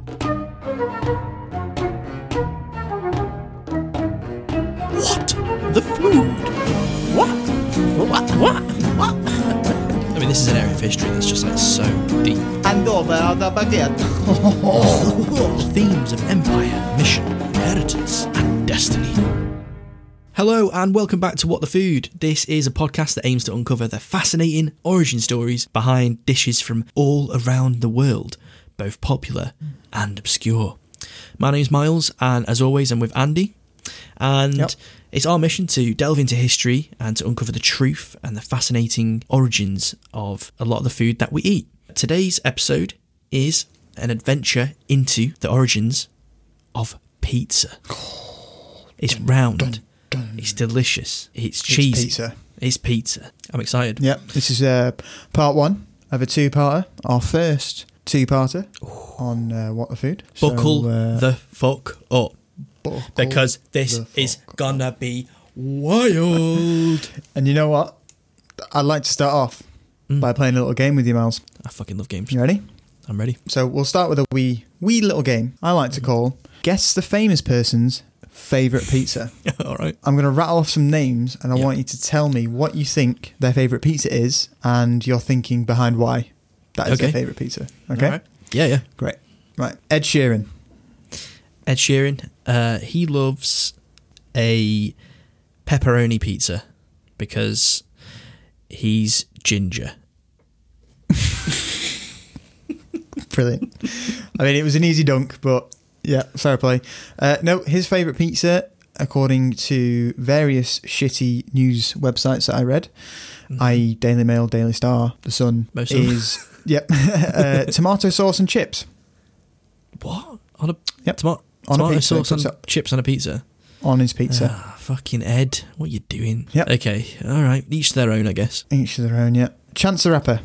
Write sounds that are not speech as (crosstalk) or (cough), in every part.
What? The food? What? What? What? What? I mean, this is an area of history that's just like so deep. Hand over the baguette. Themes of empire, mission, inheritance, and destiny. Hello, and welcome back to What the Food. This is a podcast that aims to uncover the fascinating origin stories behind dishes from all around the world, both popular and obscure. My name's Miles, and as always, I'm with Andy. And Yep. it's our mission to delve into history and to uncover the truth and the fascinating origins of a lot of the food that we eat. Today's episode is an adventure into the origins of pizza. (sighs) It's round, it's delicious, it's cheesy, It's pizza. it's pizza. I'm excited. Yep, this is uh, part one of a two-parter. Our first two-parter on uh, what the food. So, Buckle uh, the fuck up because this is gonna be wild. (laughs) And you know what? I'd like to start off Mm. by playing a little game with you, Miles. I fucking love games. You ready? I'm ready. So we'll start with a wee, wee little game. I like to call guess the famous person's favorite pizza. (laughs) All right. I'm going to rattle off some names, and I Yeah. want you to tell me what you think their favorite pizza is, and your thinking behind why that is their Okay. favorite pizza. Okay, right. Yeah, yeah. great. Right, Ed Sheeran. Ed Sheeran, uh, he loves a pepperoni pizza because he's ginger. (laughs) Brilliant. I mean, it was an easy dunk, but yeah, fair play. Uh, no, his favourite pizza, according to various shitty news websites that I read, i.e., Daily Mail, Daily Star, The Sun. Most is (laughs) yep, (laughs) uh, tomato sauce and chips What? On a Yep. tomato, On a pizza, sauce and up- chips on a pizza? on his pizza. Ah, fucking Ed, what are you doing? Yep. Okay, all right. Each their own, I guess. Each their own. Yeah. Chance the Rapper.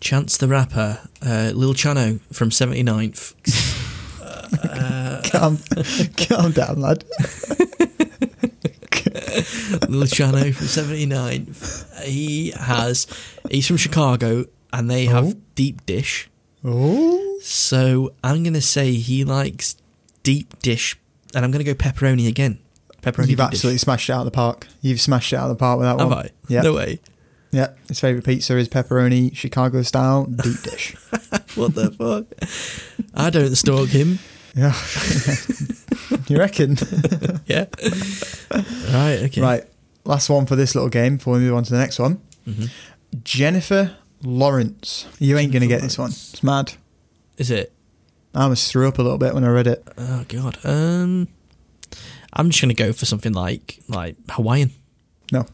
Chance the Rapper, uh, Lil Chano from 79th. (laughs) Calm, calm down, lad. (laughs) Lil Chano from 79th. He has, he's from Chicago and they have Oh. deep dish. Oh, So I'm going to say he likes deep dish, and I'm going to go pepperoni again. Pepperoni you've absolutely dish. smashed it out of the park. You've smashed it out of the park with that Have one. I? Yeah. No way. Yeah. His favourite pizza is pepperoni, Chicago style, (laughs) deep dish. What the fuck? I don't stalk him. Yeah. (laughs) you reckon? (laughs) Yeah. right. Okay. Right. Last one for this little game before we move on to the next one. Mhm. Jennifer Lawrence. You ain't going to get this one. It's mad. Is it? I almost threw up a little bit when I read it. Oh god. Um, I'm just going to go for something like like Hawaiian. No.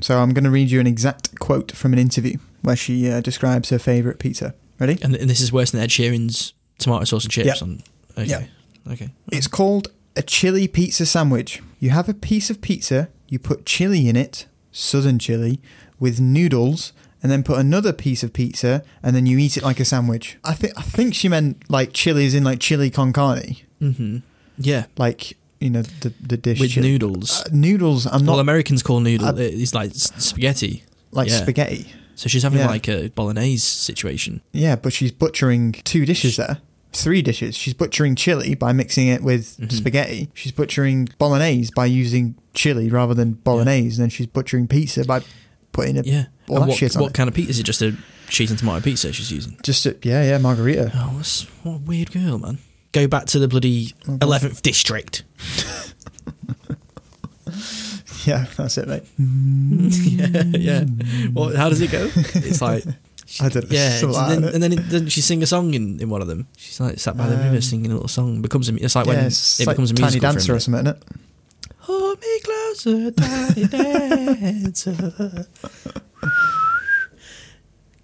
So I'm going to read you an exact quote from an interview where she uh, describes her favourite pizza. Ready? And, and this is worse than Ed Sheeran's tomato sauce and chips. Yep. On. Okay. Yep. Okay. It's called a chili pizza sandwich. You have a piece of pizza, you put chili in it, southern chili, with noodles, and then put another piece of pizza, and then you eat it like a sandwich. I think I think she meant like chili as in like chili con carne, Mm-hmm. Yeah. like you know the the dish With chili. noodles. Uh, noodles. I'm not well, Americans call noodle. I- it's like spaghetti. like yeah. spaghetti. So she's having Yeah. like a bolognese situation. Yeah, but she's butchering two dishes there. Three dishes. She's butchering chili by mixing it with Mhm. spaghetti. She's butchering bolognese by using chili rather than bolognese. And then she's butchering pizza by putting a, Yeah. all and that what, shit on what it. kind of pizza? Is it just a cheese and tomato pizza she's using? Just a, yeah, yeah, margherita. Oh, that's, what a weird girl, man. Go back to the bloody Oh, 11th district. (laughs) Yeah, that's it, mate. (laughs) yeah, yeah. Well, how does it go? It's like. (laughs) I don't know, Yeah, and, then, and then it, doesn't she sing a song in, in one of them? She's like sat by the Um, river singing a little song. Becomes a, it's like when yeah, it like becomes a tiny musical. dancer or something, isn't it? Hold me closer, tiny dancer.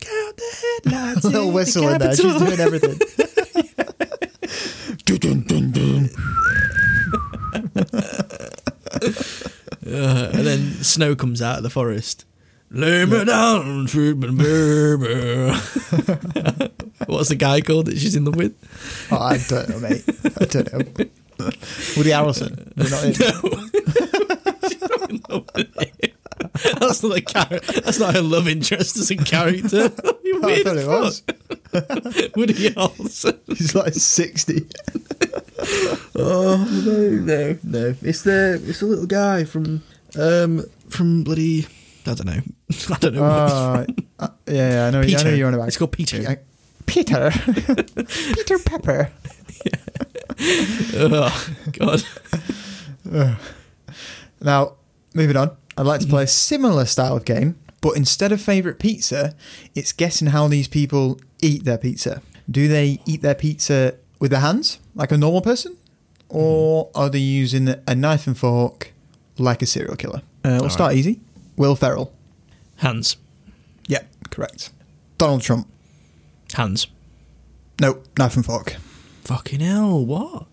Count the headlights. A little whistle in there. She's doing everything. (laughs) dun, dun, dun, dun. Uh, and then snow comes out of the forest. Lay me down, sweet baby. What's the guy called that she's in love with? Oh, I don't know, mate. I don't know. Woody Harrelson. You're not in. (laughs) She's not love with. That's not a char- That's not her love interest as a character. (laughs) You I weird thought as it was. (laughs) Woody Harrelson. (laughs) He's like 60. Oh no, no, no! It's the it's the little guy from um from bloody I don't know. I don't know. Uh, uh, yeah, yeah, I know, I know you're on about. It's called Peeta. Pe- Peeta. Peter Pepper. oh God. Now, moving on, I'd like to play a similar style of game, but instead of favourite pizza, it's guessing how these people eat their pizza. Do they eat their pizza with their hands, like a normal person? Or are they using a knife and fork like a serial killer? Uh, we'll All start easy. Will Ferrell. Hands, Yeah, correct. Donald Trump. hands. No, knife and fork. Fucking hell! What?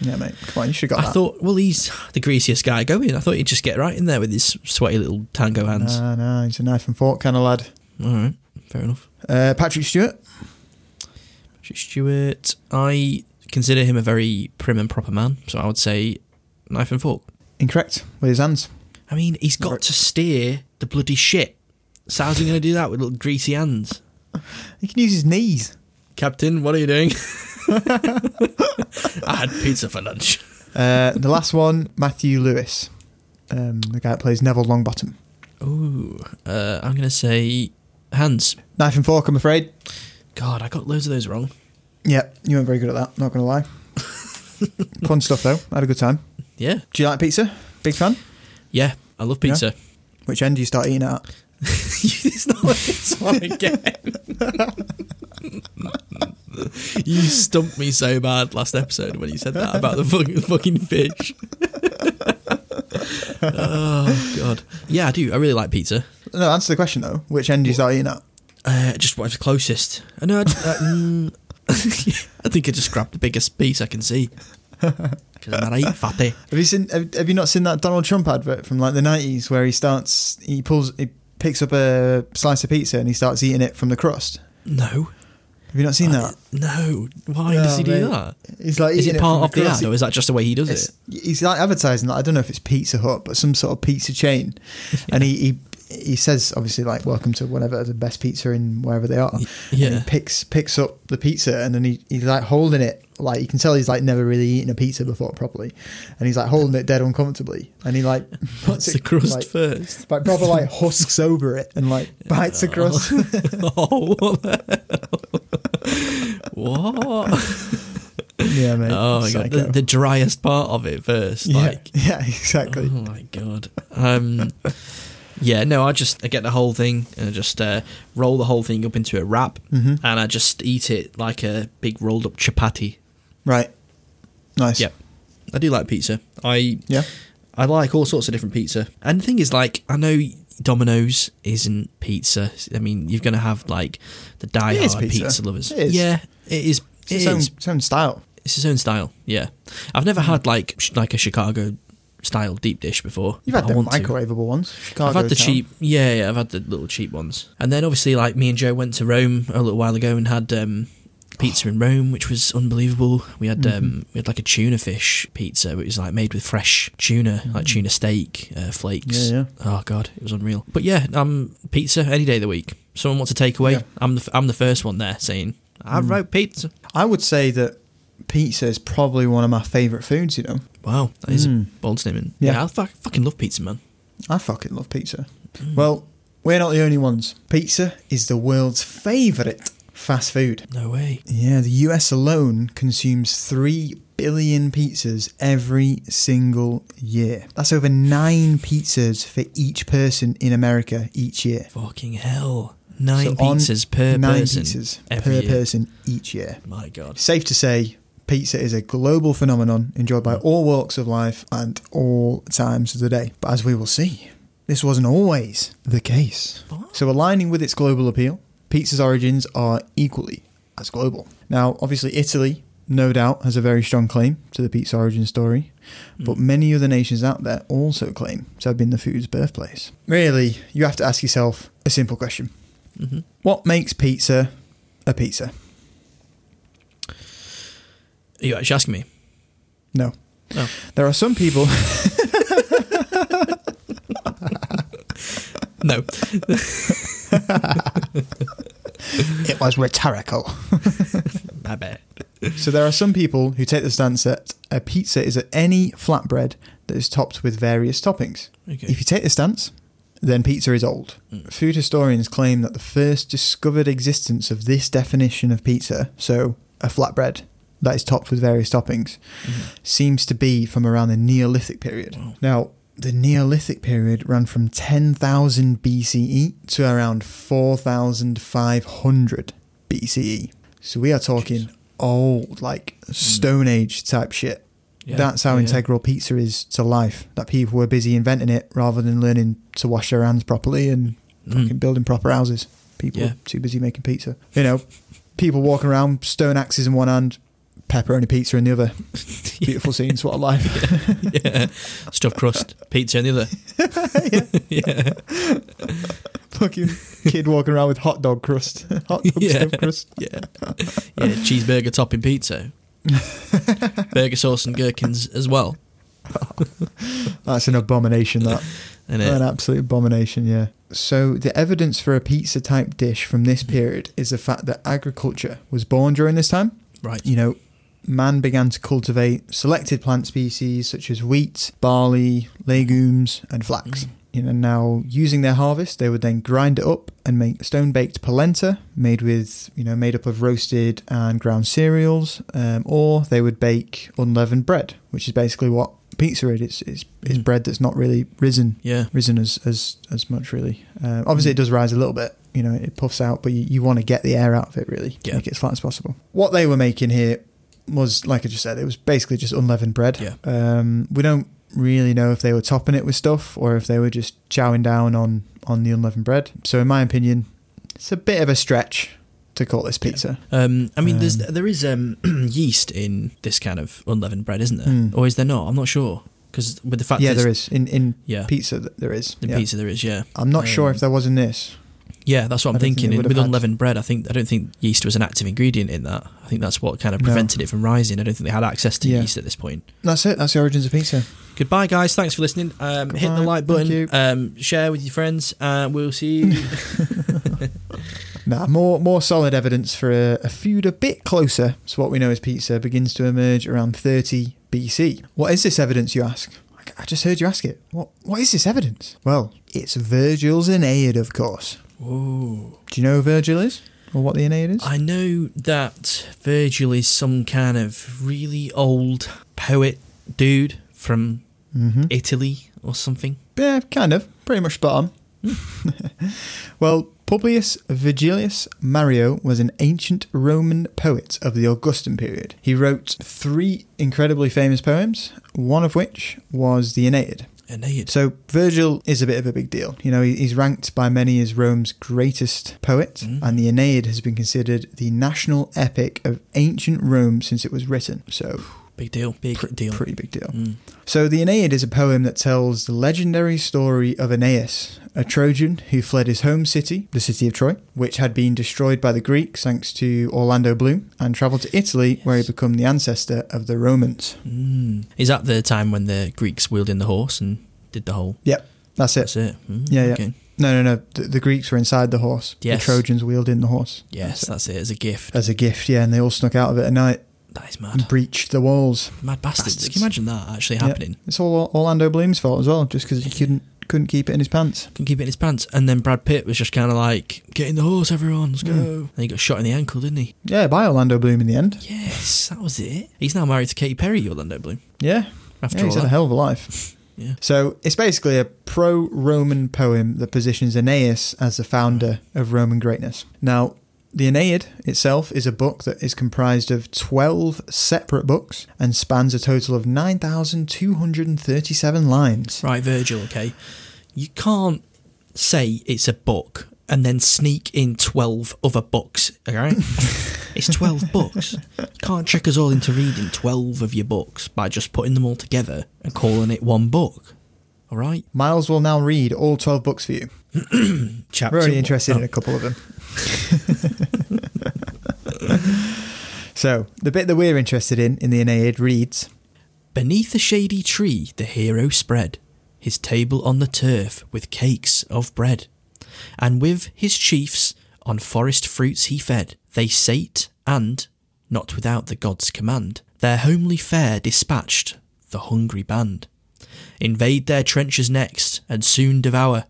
Yeah, mate. Come on, you should have got I that. thought, well, he's the greasiest guy going. I thought he'd just get right in there with his sweaty little tango hands. No, no, he's a knife and fork kind of lad. All right, fair enough. Uh, Patrick Stewart. Patrick Stewart, I consider him a very prim and proper man, so I would say knife and fork. Incorrect. With his hands. I mean, he's got Right. to steer the bloody shit. So how's he going to do that with little greasy hands? (laughs) He can use his knees. Captain, what are you doing? (laughs) I had pizza for lunch. Uh, the last one, Matthew Lewis, um, the guy that plays Neville Longbottom. Ooh, uh, I'm going to say hands. Knife and fork, I'm afraid. God, I got loads of those wrong. Yeah, you weren't very good at that. Not going to lie. (laughs) Fun stuff though. I had a good time. Yeah, Do you like pizza? Big fan. yeah, I love pizza. Which end do you start eating at? (laughs) it's not like this one again. you stumped me so bad last episode when you said that about the fucking, fucking fish. oh god, yeah, I do. I really like pizza. No, answer the question though. Which end do you start eating at? Uh, just whatever's closest. I know. I, just- uh, mm, (laughs) I think I just grabbed the biggest piece I can see. Because I'm not fatty. Have you seen? Have, have you not seen that Donald Trump advert from like the nineties where he starts? He pulls. He picks up a slice of pizza and he starts eating it from the crust. No. Have you not seen that? No. Why does he do that? He's like Is eating it part from of the crust. ad, or is that just the way he does it? he's like advertising that I don't know if it's Pizza Hut, but some sort of pizza chain, (laughs) and he, he he says obviously like welcome to whatever the best pizza in wherever they are. yeah. And he picks picks up the pizza and then he, he's like holding it like you can tell he's like never really eaten a pizza before properly, and he's like holding it dead uncomfortably, and he like (laughs) puts the it, crust like, first? like proper like husks over it and like (laughs) bites the crust. oh, what (laughs) the? What? yeah, mate. Oh my god, the, the driest part of it first. yeah, Like, yeah, exactly. oh my god. Um, yeah, no, I just I get the whole thing and I just uh, roll the whole thing up into a wrap hmm and I just eat it like a big rolled up chapati. Right. Nice. Yep. I do like pizza. I Yeah. I like all sorts of different pizza. And the thing is, like, I know Domino's isn't pizza. I mean, you're going to have like the die-hard pizza. pizza. lovers. It is. Yeah, it is. It's It its own, its own style. It's its own style. Yeah, I've never had like sh- like a Chicago style deep dish before. You've had the microwavable ones. Chicago I've had the town. cheap, yeah, yeah, I've had the little cheap ones. And then obviously, like me and Joe went to Rome a little while ago and had um, pizza in Rome, which was unbelievable. We had um, Mhm. we had like a tuna fish pizza, which was like made with fresh tuna, like tuna steak uh, flakes. Yeah, yeah. Oh god, it was unreal. But yeah, um, pizza any day of the week. Someone wants a takeaway. Yeah. I'm the f- I'm the first one there saying I Mm. wrote pizza. I would say that pizza is probably one of my favourite foods, you know. Wow, that is Mm. a bold statement. Yeah. Yeah, I fucking love pizza, man. I fucking love pizza. Mm. Well, we're not the only ones. Pizza is the world's favourite fast food. No way. Yeah, the US alone consumes 3 billion pizzas every single year. That's over 9 pizzas for each person in America each year. Fucking hell. Nine So pizzas per 9 person. pizzas per year. person each year. My god. Safe to say, pizza is a global phenomenon enjoyed by all walks of life and all times of the day. But as we will see, this wasn't always the case. What? So, aligning with its global appeal, pizza's origins are equally as global. Now, obviously, Italy, no doubt, has a very strong claim to the pizza origin story, but Mm. many other nations out there also claim to have been the food's birthplace. Really, you have to ask yourself a simple question Mhm. What makes pizza a pizza? Are you actually asking me? No. Oh. There are some people. (laughs) (laughs) No. (laughs) it was rhetorical. (laughs) I bet. So there are some people who take the stance that a pizza is any flatbread that is topped with various toppings. Okay. If you take the stance, then pizza is old. Mm. Food historians claim that the first discovered existence of this definition of pizza, so a flatbread that is topped with various toppings, Mhm. seems to be from around the Neolithic period. Wow. Now, the Neolithic period ran from 10,000 BCE to around 4,500 BCE. So we are talking Jeez. old, like Stone Age type shit. Yeah, That's how yeah. integral pizza is to life. That people were busy inventing it rather than learning to wash their hands properly and Mm. fucking building proper houses. People Yeah. too busy making pizza. You know, people walking around, stone axes in one hand, pepperoni pizza in the other. (laughs) Beautiful scenes, what a life. (laughs) yeah. Stuffed crust, pizza in the other. (laughs) yeah. Fucking kid walking around with hot dog crust. hot dog Yeah. stuffed crust. Yeah. Yeah. Cheeseburger topping pizza. Burger sauce and gherkins as well. That's an abomination, that. An absolute abomination, yeah. So the evidence for a pizza type dish from this period is the fact that agriculture was born during this time. Right. You know, man began to cultivate selected plant species such as wheat, barley, legumes, and flax. Mm. You know, now using their harvest, they would then grind it up and make stone baked polenta, made with you know made up of roasted and ground cereals, um, or they would bake unleavened bread, which is basically what pizza is. It's, it's, it's Mm. bread that's not really risen Yeah. risen as as as much really. Uh, obviously, it does rise a little bit. You know, it puffs out, but you, you want to get the air out of it really, Yeah. make it as flat as possible. What they were making here was, like I just said, it was basically just unleavened bread. Yeah. Um, we don't really know if they were topping it with stuff or if they were just chowing down on on the unleavened bread. So, in my opinion, it's a bit of a stretch to call this pizza. Um, I mean, there's Um, there is um, (clears throat) yeast in this kind of unleavened bread, isn't there? Mm. Or is there not? I'm not sure because with the fact yeah, there is in in Yeah, pizza. There is. in yeah. pizza there is. Yeah, I'm not sure Um, if there was in this. Yeah, that's what I think thinking. would with had- unleavened bread, I think I don't think yeast was an active ingredient in that. I think that's what kind of No. prevented it from rising. I don't think they had access to Yeah. yeast at this point. That's it. That's the origins of pizza. Goodbye, guys. Thanks for listening. Um, hit the like button. Um, share with your friends. And we'll see you. (laughs) Nah, more more solid evidence for a, a food a bit closer to what we know as pizza begins to emerge around 30 BC. What is this evidence, you ask? I- I just heard you ask it. What What is this evidence? Well, it's Virgil's Aeneid, of course. Whoa. Do you know who Virgil is? Or what the Aeneid is? I know that Virgil is some kind of really old poet dude from mm-hmm. Italy or something. Yeah, kind of. Pretty much spot on. (laughs) well, Publius Vergilius Mario was an ancient Roman poet of the Augustan period. He wrote three incredibly famous poems, one of which was the Aeneid. Aeneid. So Virgil is a bit of a big deal. You know, he's ranked by many as Rome's greatest poet, Mm. and the Aeneid has been considered the national epic of ancient Rome since it was written. So, Big deal. Big pr- deal. pretty big deal. Mm. So the Aeneid is a poem that tells the legendary story of Aeneas, a Trojan who fled his home city, the city of Troy, which had been destroyed by the Greeks thanks to Orlando Bloom, and travelled to Italy where he became the ancestor of the Romans. Mm. Is that the time when the Greeks wheeled in the horse and did the whole? Yep, that's it. That's it. Mm, Yeah, yeah. Okay. No, no, no. The, the Greeks were inside the horse. Yes. The Trojans wheeled in the horse. Yes, that's it. As a gift. As a gift, yeah, and they all snuck out of it at night That is mad. breached the walls. Mad bastards. Bastards. Can you imagine that actually Yeah. happening? It's all Orlando Bloom's fault as well, just because he couldn't couldn't keep it in his pants. Can keep it in his pants. And then Brad Pitt was just kind of like, "Get in the horse, everyone, let's go." Mm. And he got shot in the ankle, didn't he? Yeah, by Orlando Bloom in the end. Yes, that was it. He's now married to Katy Perry, Orlando Bloom. Yeah, After yeah, all he's had a hell of a life. (laughs) Yeah. So it's basically a pro-Roman poem that positions Aeneas as the founder of Roman greatness. Now, the Aeneid itself is a book that is comprised of 12 separate books and spans a total of 9,237 lines. Right, Virgil, okay. You can't say it's a book and then sneak in 12 other books, alright? (laughs) it's 12 books. You can't trick us all into reading 12 of your books by just putting them all together and calling it one book, alright? Miles will now read all 12 books for you. (clears throat) Chapter We're only one- interested in oh, a couple of them. (laughs) so, the bit that we're interested in in the Aeneid reads Beneath a shady tree the hero spread his table on the turf with cakes of bread, and with his chiefs on forest fruits he fed. They sate, and, not without the god's command, their homely fare dispatched the hungry band. Invade their trenches next, and soon devour,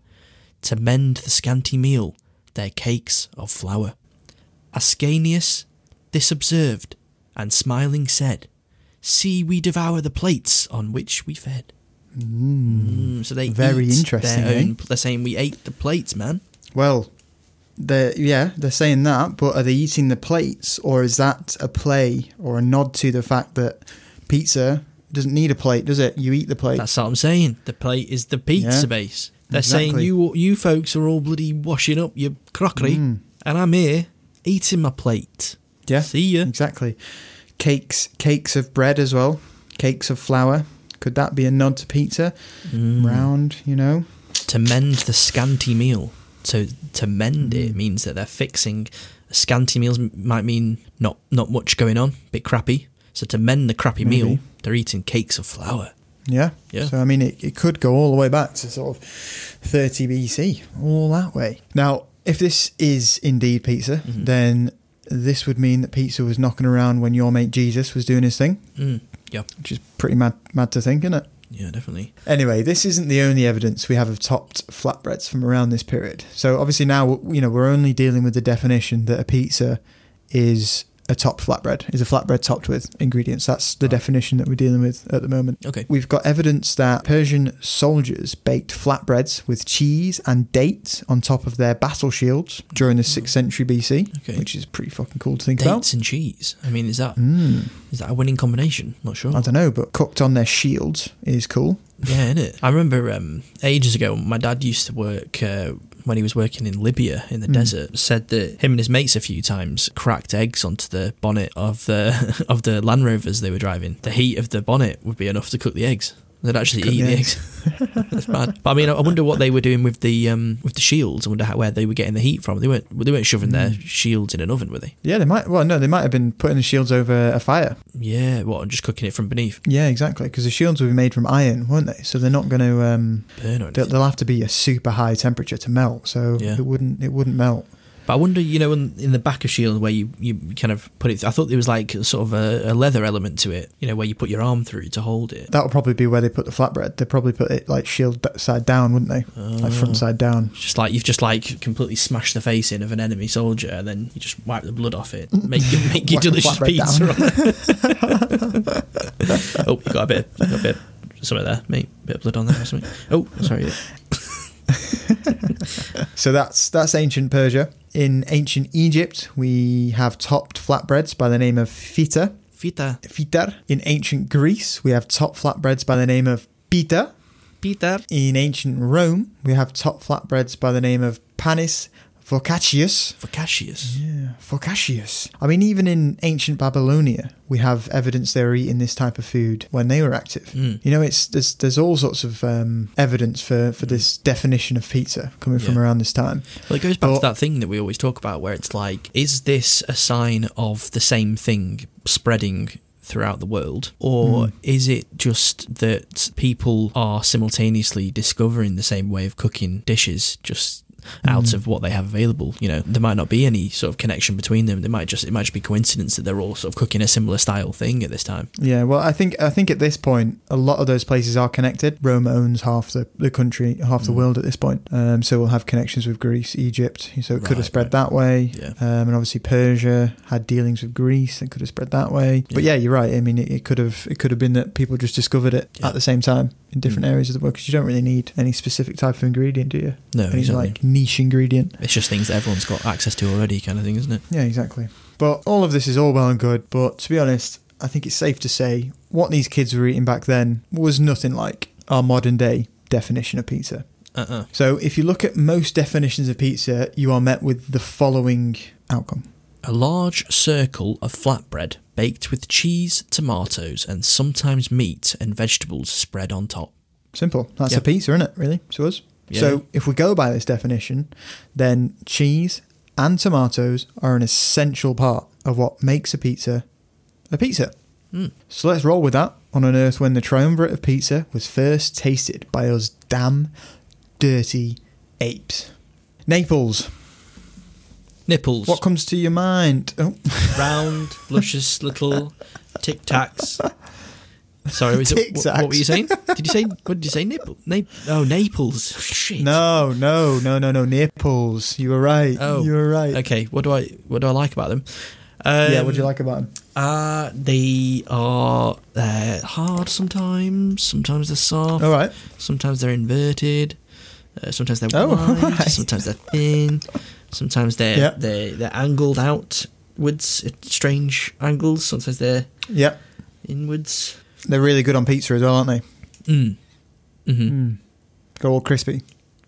to mend the scanty meal, their cakes of flour. Ascanius this observed, and smiling said, See, we devour the plates on which we fed. Mm, so they Very eat interesting, Their eh? own, They're saying we ate the plates, man. Well, they're, yeah, they're saying that, but are they eating the plates, or is that a play or a nod to the fact that pizza doesn't need a plate, does it? You eat the plate. That's what I'm saying. The plate is the pizza Yeah, base. They're saying you you folks are all bloody washing up your crockery, Mm. and I'm here eating my plate. Yeah, See ya. exactly. Cakes, cakes of bread as well. Cakes of flour. Could that be a nod to pizza? Mm. Round, you know. To mend the scanty meal. So to mend Mm. it means that they're fixing scanty meals might mean not not much going on, bit crappy. So to mend the crappy Maybe. meal, they're eating cakes of flour. Yeah. Yeah. So I mean, it, it could go all the way back to sort of 30 BC, all that way. Now, if this is indeed pizza, Mhm. then this would mean that pizza was knocking around when your mate Jesus was doing his thing, Mm. Yeah, which is pretty mad, mad to think, isn't it? yeah, definitely. Anyway, this isn't the only evidence we have of topped flatbreads from around this period. So obviously now you know we're only dealing with the definition that a pizza is a topped flatbread, is a flatbread topped with ingredients. That's the Right. definition that we're dealing with at the moment. Okay. We've got evidence that Persian soldiers baked flatbreads with cheese and dates on top of their battle shields during the 6th century BC, Okay. which is pretty fucking cool to think about. Dates and cheese. I mean, is that Mm, is that a winning combination? Not sure. I don't know, but cooked on their shields is cool. Yeah, innit? I remember um, ages ago, my dad used to work uh, when he was working in Libya in the Mm. desert. Said that him and his mates a few times cracked eggs onto the bonnet of the (laughs) of the Land Rovers they were driving. The heat of the bonnet would be enough to cook the eggs. They'd actually Cook eat the the eggs. (laughs) That's bad. But I mean, I wonder what they were doing with the um, with the shields. I wonder how, where they were getting the heat from. They weren't they weren't shoving their Mm. shields in an oven, were they? Yeah, they might. Well, no, they might have been putting the shields over a fire. Yeah, what? Just cooking it from beneath, Yeah, exactly. Because the shields were made from iron, weren't they? So they're not going to. Um, burn or they'll, they'll have to be a super high temperature to melt. So Yeah. it wouldn't. It wouldn't melt. But I wonder, you know, in, in the back of Shield where you, you kind of put it, I thought there was like sort of a, a leather element to it, you know, where you put your arm through to hold it. That would probably be where they put the flatbread. They'd probably put it like shield side down, wouldn't they? Like oh. front Oh. side down. Just like you've just like completely smashed the face in of an enemy soldier, and then you just wipe the blood off it, (laughs) make make your delicious pizza. on. (laughs) oh, you got a bit, got a bit, something there, mate, bit of blood on there or something. Oh, sorry. (laughs) (laughs) So that's that's ancient Persia. In ancient Egypt, we have topped flatbreads by the name of fita. Fita, Fitar. In ancient Greece, we have top flatbreads by the name of pita. Peter, In ancient Rome, we have top flatbreads by the name of panis focaccius. Focaccius. Yeah, focaccius. I mean, even in ancient Babylonia, we have evidence they were eating this type of food when they were active. Mm. You know, it's there's there's all sorts of um, evidence for for this definition of pizza coming from around this time. Well, it goes back But- to that thing that we always talk about, where it's like, is this a sign of the same thing spreading throughout the world, or Mm. is it just that people are simultaneously discovering the same way of cooking dishes, just out Mm. of what they have available? You know, there might not be any sort of connection between them. They might just it might just be coincidence that they're all sort of cooking a similar style thing at this time. Yeah, well, I think I think at this point, a lot of those places are connected. Rome owns half the, the country, half the Mm. world at this point. Um, so we'll have connections with Greece, Egypt. So it could have spread right. that way. Yeah. Um, and obviously Persia had dealings with Greece. It could have spread that way. But Yeah. yeah, you're right. I mean, it, it could have it could have been that people just discovered it Yeah. at the same time in different Mm. areas of the world because you don't really need any specific type of ingredient, do you? No, any exactly. like niche ingredient. it's just things that everyone's got access to already, kind of thing, isn't it? Yeah, exactly. But all of this is all well and good. But to be honest, I think it's safe to say what these kids were eating back then was nothing like our modern day definition of pizza. Uh uh So if you look at most definitions of pizza, you are met with the following outcome. A large circle of flatbread baked with cheese, tomatoes, and sometimes meat and vegetables spread on top. Simple. That's Yeah. a pizza, isn't it? Really, to us. Yeah. So if we go by this definition, then cheese and tomatoes are an essential part of what makes a pizza a pizza. Mm. So let's roll with that on an earth when the triumvirate of pizza was first tasted by us damn dirty apes. Naples. Nipples. What comes to your mind? Oh, (laughs) Round, luscious little tic tacs. Sorry, was it, what, what were you saying? Did you say what did you say? Nipple? Nap- oh, Naples. Shit. no, no, no, no, no. Nipples. You were right. Oh, you were right. Okay. What do I what do I like about them? Um, yeah. What do you like about them? Uh, they are uh, hard sometimes. Sometimes they're soft. All right. Sometimes they're inverted. Uh, sometimes they're Oh, (laughs) wide. right. Sometimes they're thin. Sometimes they're Yeah. they're they're angled outwards at strange angles. Sometimes they're Yep. inwards. They're really good on pizza as well, aren't they? Mm. hmm Mm. Go all crispy.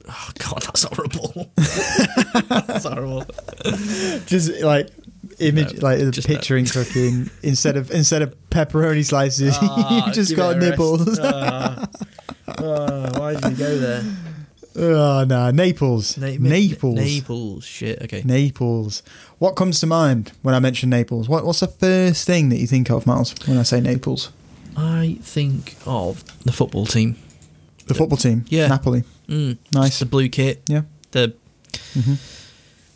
Oh God, that's horrible. (laughs) that's horrible. Just like image, No, like the just no. picturing cooking instead of instead of pepperoni slices, (laughs) Ah, you just got it a rest. nipples. Ah. Ah, why did you go there? Oh no, Naples. Na- Naples. Naples. Shit. Okay. Naples. What comes to mind when I mention Naples? What, what's the first thing that you think of, Miles, when I say Naples? I think of the football team. The football team. Yeah. Napoli. Mm. Nice. The blue kit. Yeah. The hmm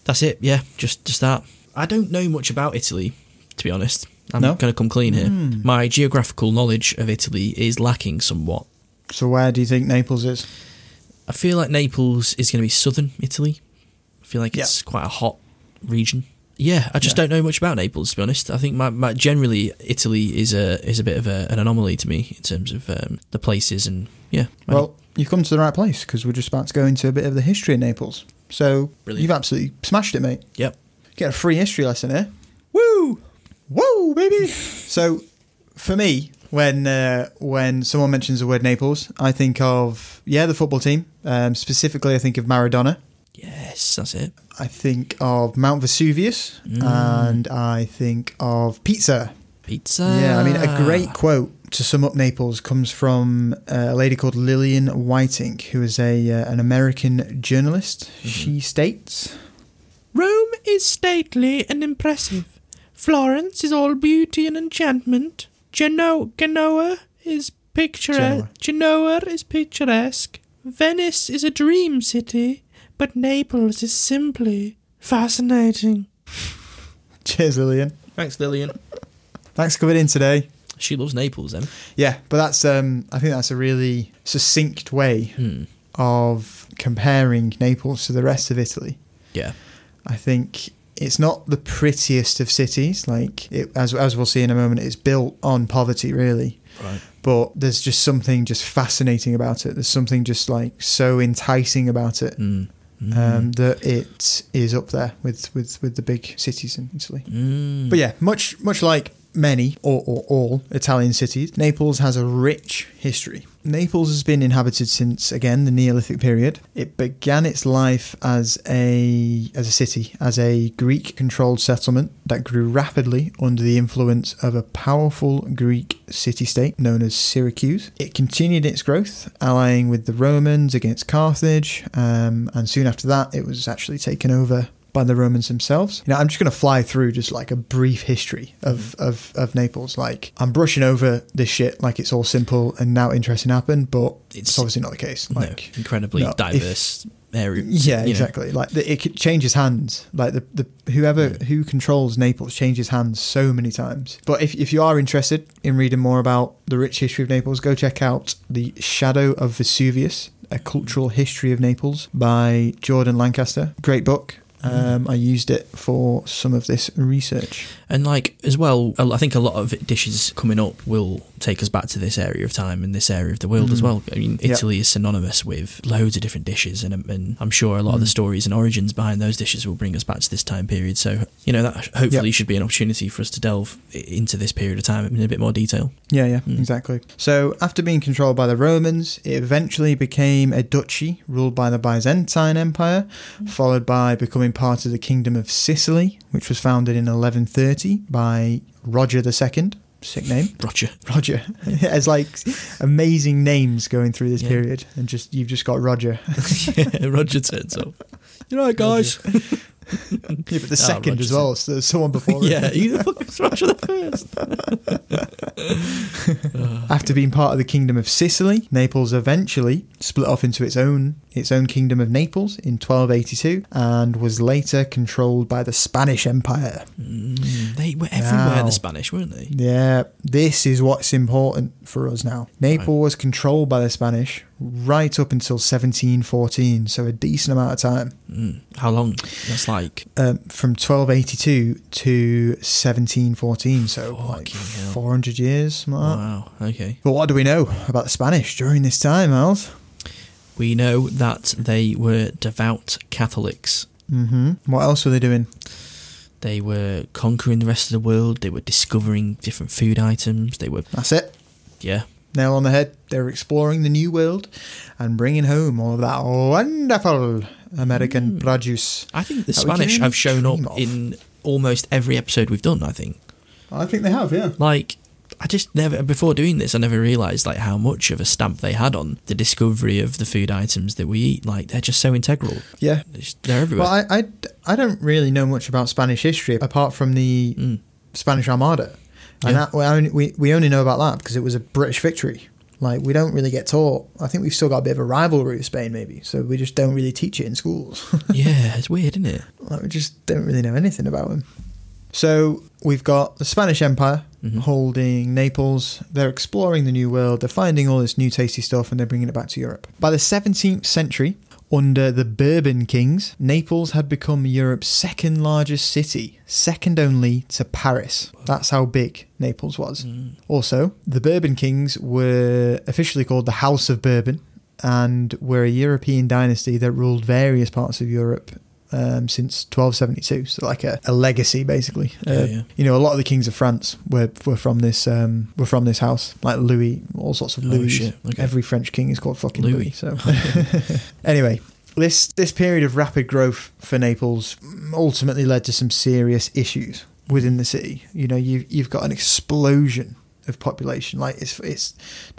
that's it. Yeah. Just just that. I don't know much about Italy, to be honest. I'm No? going to come clean here. Mm. My geographical knowledge of Italy is lacking somewhat. So where do you think Naples is? I feel like Naples is going to be southern Italy. I feel like Yeah. it's quite a hot region. Yeah, I just Yeah. don't know much about Naples to be honest. I think my, my generally Italy is a is a bit of a, an anomaly to me in terms of um, the places and yeah. Well, you've come to the right place because we're just about to go into a bit of the history of Naples. So Brilliant. you've absolutely smashed it, mate. Yep. Get a free history lesson here. Woo! Whoa, baby! so, for me, when uh, when someone mentions the word Naples, I think of yeah the football team. Um, specifically, I think of Maradona. Yes, that's it. I think of Mount Vesuvius, Mm. and I think of pizza. Pizza. Yeah, I mean, a great quote to sum up Naples comes from uh, a lady called Lillian Whiting, who is a uh, an American journalist. She states. Rome is stately and impressive. Florence is all beauty and enchantment. Geno- Genoa is picturesque. Genoa is picturesque. Venice is a dream city, but Naples is simply fascinating. (laughs) Cheers, Lillian. Thanks, Lillian. Thanks for coming in today. She loves Naples, then. Yeah, but that's um, I think that's a really succinct way Hmm. of comparing Naples to the rest of Italy. Yeah. I think it's not the prettiest of cities. Like it, as as we'll see in a moment, it's built on poverty, really. Right. But there's just something just fascinating about it. There's something just like so enticing about it Mm. um, that it is up there with, with, with the big cities in Italy. Mm. But yeah, much much like many or, or all Italian cities, Naples has a rich history. Naples has been inhabited since again the Neolithic period. It began its life as a as a city, as a Greek-controlled settlement that grew rapidly under the influence of a powerful Greek city-state known as Syracuse. It continued its growth, allying with the Romans against Carthage, um, and soon after that, it was actually taken over by the Romans themselves. You know, I'm just going to fly through just like a brief history of, mm-hmm. of, of Naples. Like, I'm brushing over this shit like it's all simple and now interesting happened, but it's, It's- obviously not the case. Like, no, incredibly no, if- diverse area. yeah, you know. exactly. Like the, it changes hands. Like the, the whoever who controls Naples changes hands so many times. But if if you are interested in reading more about the rich history of Naples, go check out the Shadow of Vesuvius: A Cultural mm-hmm. History of Naples by Jordan Lancaster. Great book. Um, I used it for some of this research. And like as well, I think a lot of dishes coming up will take us back to this area of time and this area of the world as Mm. well. I mean. Italy is synonymous with loads of different dishes, and, and I'm sure a lot of the Mm. stories and origins behind those dishes will bring us back to this time period. So you know that hopefully Yeah. should be an opportunity for us to delve into this period of time in a bit more detail. Yeah, yeah, Mm. exactly. So, after being controlled by the Romans, it eventually became a duchy ruled by the Byzantine Empire, followed by becoming part of the Kingdom of Sicily, which was founded in 1130 by Roger II. Sick name, (laughs) Roger. Roger. (laughs) It's like amazing names going through this Yeah. period, and just you've just got Roger. (laughs) Roger turns up. You right, guys? Yeah, but the Ah, second Roger as well. So there's someone before. yeah, you the fuck is Roger the first. After being part of the Kingdom of Sicily, Naples eventually split off into its own its own kingdom of Naples in 1282 and was later controlled by the Spanish Empire. Mm, they were everywhere, Wow. the Spanish, weren't they? Yeah, this is what's important for us now. Naples was controlled by the Spanish right up until 1714, so a decent amount of time. Mm. How long? That's like Um, from 1282 to 1714, so like Fucking hell. 400 years. like wow. Okay. But what do we know about the Spanish during this time, Miles? We know that they were devout Catholics. hmm What else were they doing? They were conquering the rest of the world. They were discovering different food items. They were, That's it. yeah, Nail on the head. They were exploring the new world and bringing home all of that wonderful American Mm. produce. I think the That we can Spanish have shown up of. in almost every episode we've done. I think. I think they have, yeah. Like, I just never before doing this, I never realised like how much of a stamp they had on the discovery of the food items that we eat. Like, they're just so integral. Yeah. They're, everywhere. Well, I, I, I don't really know much about Spanish history apart from the Mm. Spanish Armada. And Yeah. that, we, we only know about that because it was a British victory. Like, we don't really get taught. I think we've still got a bit of a rivalry with Spain, maybe. So we just don't really teach it in schools. (laughs) yeah, it's weird, isn't it? like, we just don't really know anything about them. So we've got the Spanish Empire Mhm. holding Naples. They're exploring the New World. They're finding all this new tasty stuff and they're bringing it back to Europe. By the 17th century, under the Bourbon kings, Naples had become Europe's second largest city, second only to Paris. That's how big Naples was. Mm. Also, the Bourbon kings were officially called the House of Bourbon and were a European dynasty that ruled various parts of Europe um, since 1272. So, like a, a legacy, basically. Yeah, Uh, yeah. You know, a lot of the kings of France were were from this um, were from this house, like Louis, all sorts of Oh, Louis. shit. Okay. Every French king is called fucking Louis. Louis. so, (laughs) (laughs) anyway. This this period of rapid growth for Naples ultimately led to some serious issues within the city. You know, you you've got an explosion of population. Like it's it's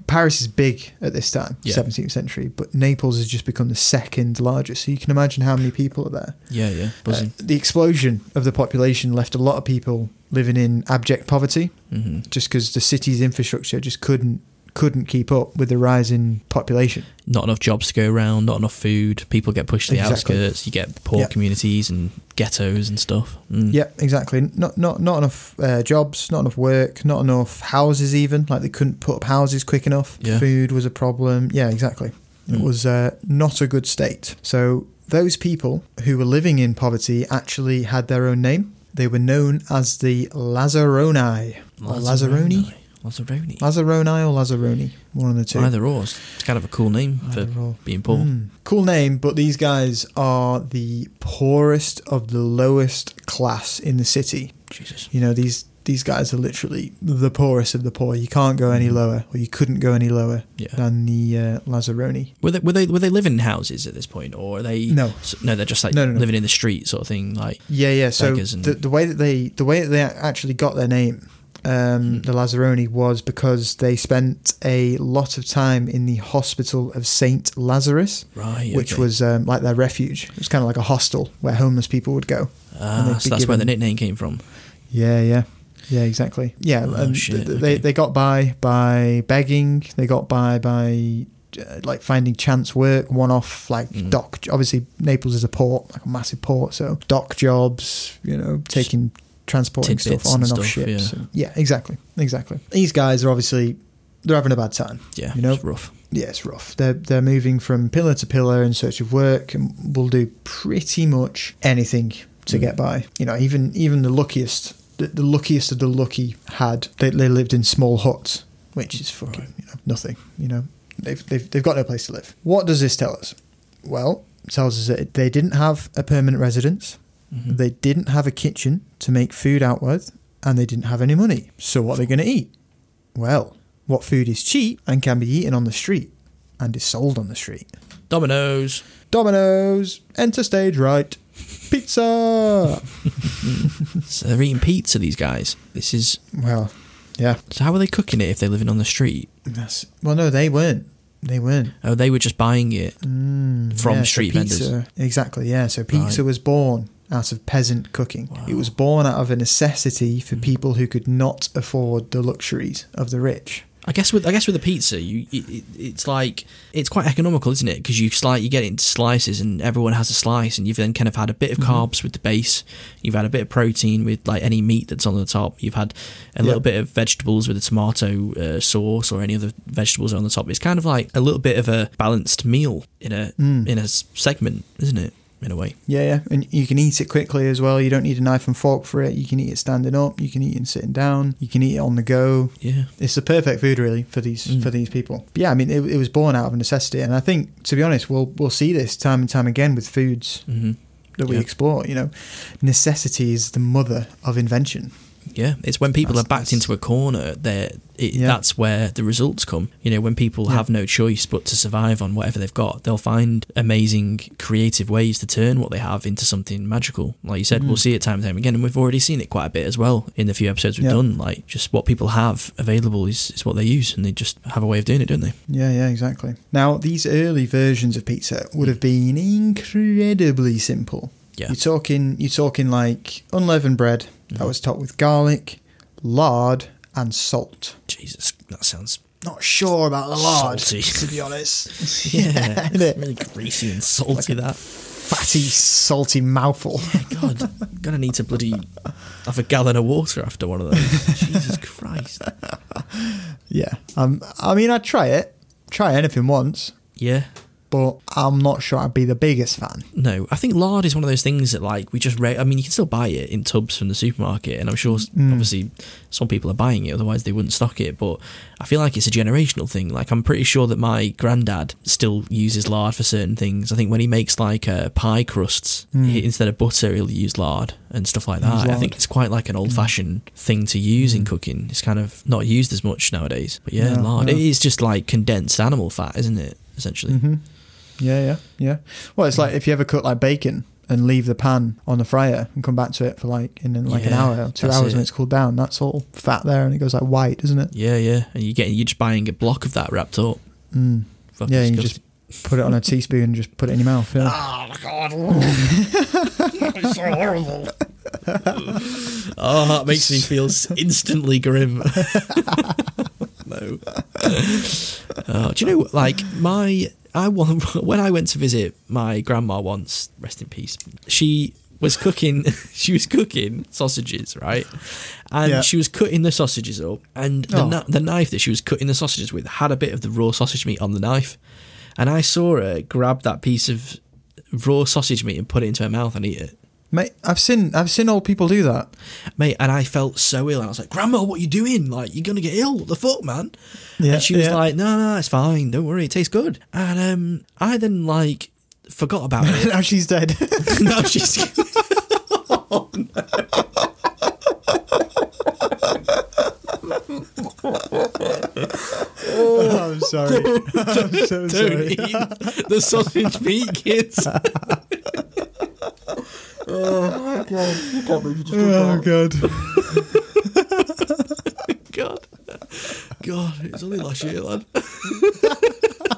Paris is big at this time, Yeah. seventeenth century, but Naples has just become the second largest. So you can imagine how many people are there. Yeah, yeah. Uh, the explosion of the population left a lot of people living in abject poverty, hmm just because the city's infrastructure just couldn't couldn't keep up with the rising population. Not enough jobs to go around, not enough food. People get pushed to the Exactly. outskirts. You get poor Yeah. communities and ghettos and stuff. Mm. Yeah, exactly. Not not not enough uh, jobs, not enough work, not enough houses. Even like they couldn't put up houses quick enough. Yeah. Food was a problem. Yeah, exactly. It Mm. was uh, not a good state. So those people who were living in poverty actually had their own name. They were known as the Lazzaroni. Or Lazzaroni? Lazzaroni. Lazzaroni or Lazzaroni, one of the two. Either or. It's kind of a cool name for or. being poor. Mm. Cool name, but these guys are the poorest of the lowest class in the city. Jesus. You know, these these guys are literally the poorest of the poor. You can't go any Mhm. lower, or you couldn't go any lower Yeah. than the uh, Lazzaroni. Were they, were they were they living in houses at this point, or are they? No. no, they're just like No, no, no. living in the street, sort of thing. Like, Yeah, yeah. So the, the way that they the way that they actually got their name, um, Mm. the Lazzaroni, was because they spent a lot of time in the hospital of Saint Lazarus, right, which okay. was um, like their refuge. It was kind of like a hostel where homeless people would go. ah, so that's where the nickname came from. Yeah, yeah. Yeah, exactly. Yeah, Oh, shit, th- they okay. they got by by begging. They got by by uh, like finding chance work, one off like Mm. dock. Obviously, Naples is a port, like a massive port, so dock jobs. You know, taking transporting stuff on and, and off stuff, ships. yeah. And- yeah, exactly, exactly. These guys are obviously they're having a bad time. Yeah, You know? it's rough. Yeah, it's rough. They're they're moving from pillar to pillar in search of work, and will do pretty much anything to Mm. get by. You know, even even the luckiest, the, the luckiest of the lucky had they, they lived in small huts, which is fucking Right. you know, nothing. You know, they've, they've they've got no place to live. What does this tell us? Well, it tells us that they didn't have a permanent residence. Mhm. They didn't have a kitchen to make food out with, and they didn't have any money. So what are they going to eat? Well, what food is cheap and can be eaten on the street and is sold on the street? Dominoes. Dominoes. enter stage right. Pizza. (laughs) So they're eating pizza. These guys. This is. Well, yeah. So how are they cooking it if they're living on the street? That's, well, no, they weren't. They weren't. Oh, they were just buying it. Mm, From yeah, so street pizza, vendors. Exactly, yeah. So pizza Right. was born out of peasant cooking. Wow. It was born out of a necessity for Mm. people who could not afford the luxuries of the rich. I guess with I guess with a pizza, you it, it- it's like it's quite economical, isn't it? Because you slice you get it into slices, and everyone has a slice, and you've then kind of had a bit of Mm-hmm. carbs with the base. You've had a bit of protein with like any meat that's on the top. You've had a Yeah. little bit of vegetables with a tomato uh, sauce or any other vegetables on the top. It's kind of like a little bit of a balanced meal in a Mm. in a segment, isn't it? In a way, Yeah, yeah, and you can eat it quickly as well. You don't need a knife and fork for it. You can eat it standing up. You can eat it sitting down. You can eat it on the go. yeah. It's the perfect food, really, for these Mm. for these people. But yeah, I mean, it, it was born out of necessity, and I think, to be honest, we'll we'll see this time and time again with foods hmm that we Yeah. explore. You know, necessity is the mother of invention. Yeah, it's when people That's- are backed into a corner. There, Yeah. that's where the results come. You know, when people Yeah. have no choice but to survive on whatever they've got, they'll find amazing, creative ways to turn what they have into something magical. Like you said, Mm. we'll see it time and time again, and we've already seen it quite a bit as well in the few episodes we've Yeah. done. Like, just what people have available is, is what they use, and they just have a way of doing it, don't they? Yeah, yeah, exactly. Now, these early versions of pizza would have been incredibly simple. Yeah. You're talking, you're talking like unleavened bread that was topped with garlic, lard, and salt. Jesus, that sounds Not sure about the lard, Salty. to be honest. (laughs) yeah, innit? really greasy and salty. that Fatty, salty mouthful. God, I'm gonna need to bloody have a gallon of water after one of those. (laughs) Jesus Christ. yeah. Um, I mean, I'd try it. Try anything once, Yeah. But I'm not sure I'd be the biggest fan. No, I think lard is one of those things that like we just. Re- I mean, you can still buy it in tubs from the supermarket, and I'm sure Mm. obviously some people are buying it, otherwise they wouldn't stock it. But I feel like it's a generational thing. Like I'm pretty sure that my granddad still uses lard for certain things. I think when he makes like uh, pie crusts, Mm. he, instead of butter, he'll use lard and stuff like that. I think it's quite like an old-fashioned thing to use in Mm. cooking. It's kind of not used as much nowadays. But yeah, No, lard. no. It is just like condensed animal fat, isn't it? Essentially. hmm Yeah, yeah, yeah. Well, it's like if you ever cook like bacon and leave the pan on the fryer and come back to it for like in like an hour or two hours it. when it's cooled down. That's all fat there, and it goes like white, doesn't it? Yeah, yeah, and you get you're just buying a block of that wrapped up. Mm. Yeah, you just put it on a teaspoon and just put it in your mouth. Yeah. Oh god, it's so horrible. (laughs) oh, that makes me feel instantly grim. (laughs) no. Oh, uh, do you know, like my I (laughs) when I went to visit my grandma once, rest in peace. She was cooking. (laughs) She was cooking sausages, right? And Yeah. she was cutting the sausages up, and the, Oh. kni- the knife that she was cutting the sausages with had a bit of the raw sausage meat on the knife. And I saw her grab that piece of raw sausage meat and put it into her mouth and eat it. Mate, I've seen I've seen old people do that. Mate, and I felt so ill. And I was like, Grandma, what are you doing? Like, you're going to get ill. What the fuck, man? Yeah, and she was yeah. like, No, no, it's fine. Don't worry. It tastes good. And um, I then, like, forgot about (laughs) it. now she's dead. (laughs) now she's. (laughs) oh, I'm sorry. I'm so Don't sorry. eat the sausage meat, kids. Oh god. (laughs) God. God, it was only last year, lad.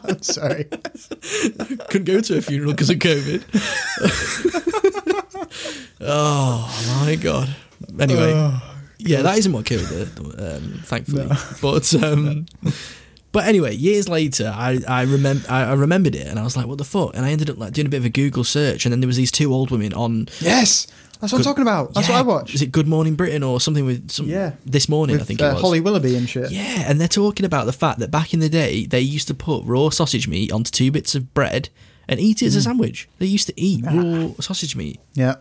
I'm (laughs) sorry. Couldn't go to a funeral because of COVID. (laughs) oh my god. Anyway, Oh, yeah, that isn't what killed it, um, thankfully. But um, but anyway, years later, I I remember I, I remembered it, and I was like, what the fuck? And I ended up like doing a bit of a Google search, and then there was these two old women on. yes, that's what I'm talking about. That's yeah, what I watched. Is it Good Morning Britain or something with some? Yeah. This morning, With I think uh, it was. Holly Willoughby and shit. Yeah, and they're talking about the fact that back in the day they used to put raw sausage meat onto two bits of bread and eat it as a sandwich. They used to eat raw sausage meat. Yeah.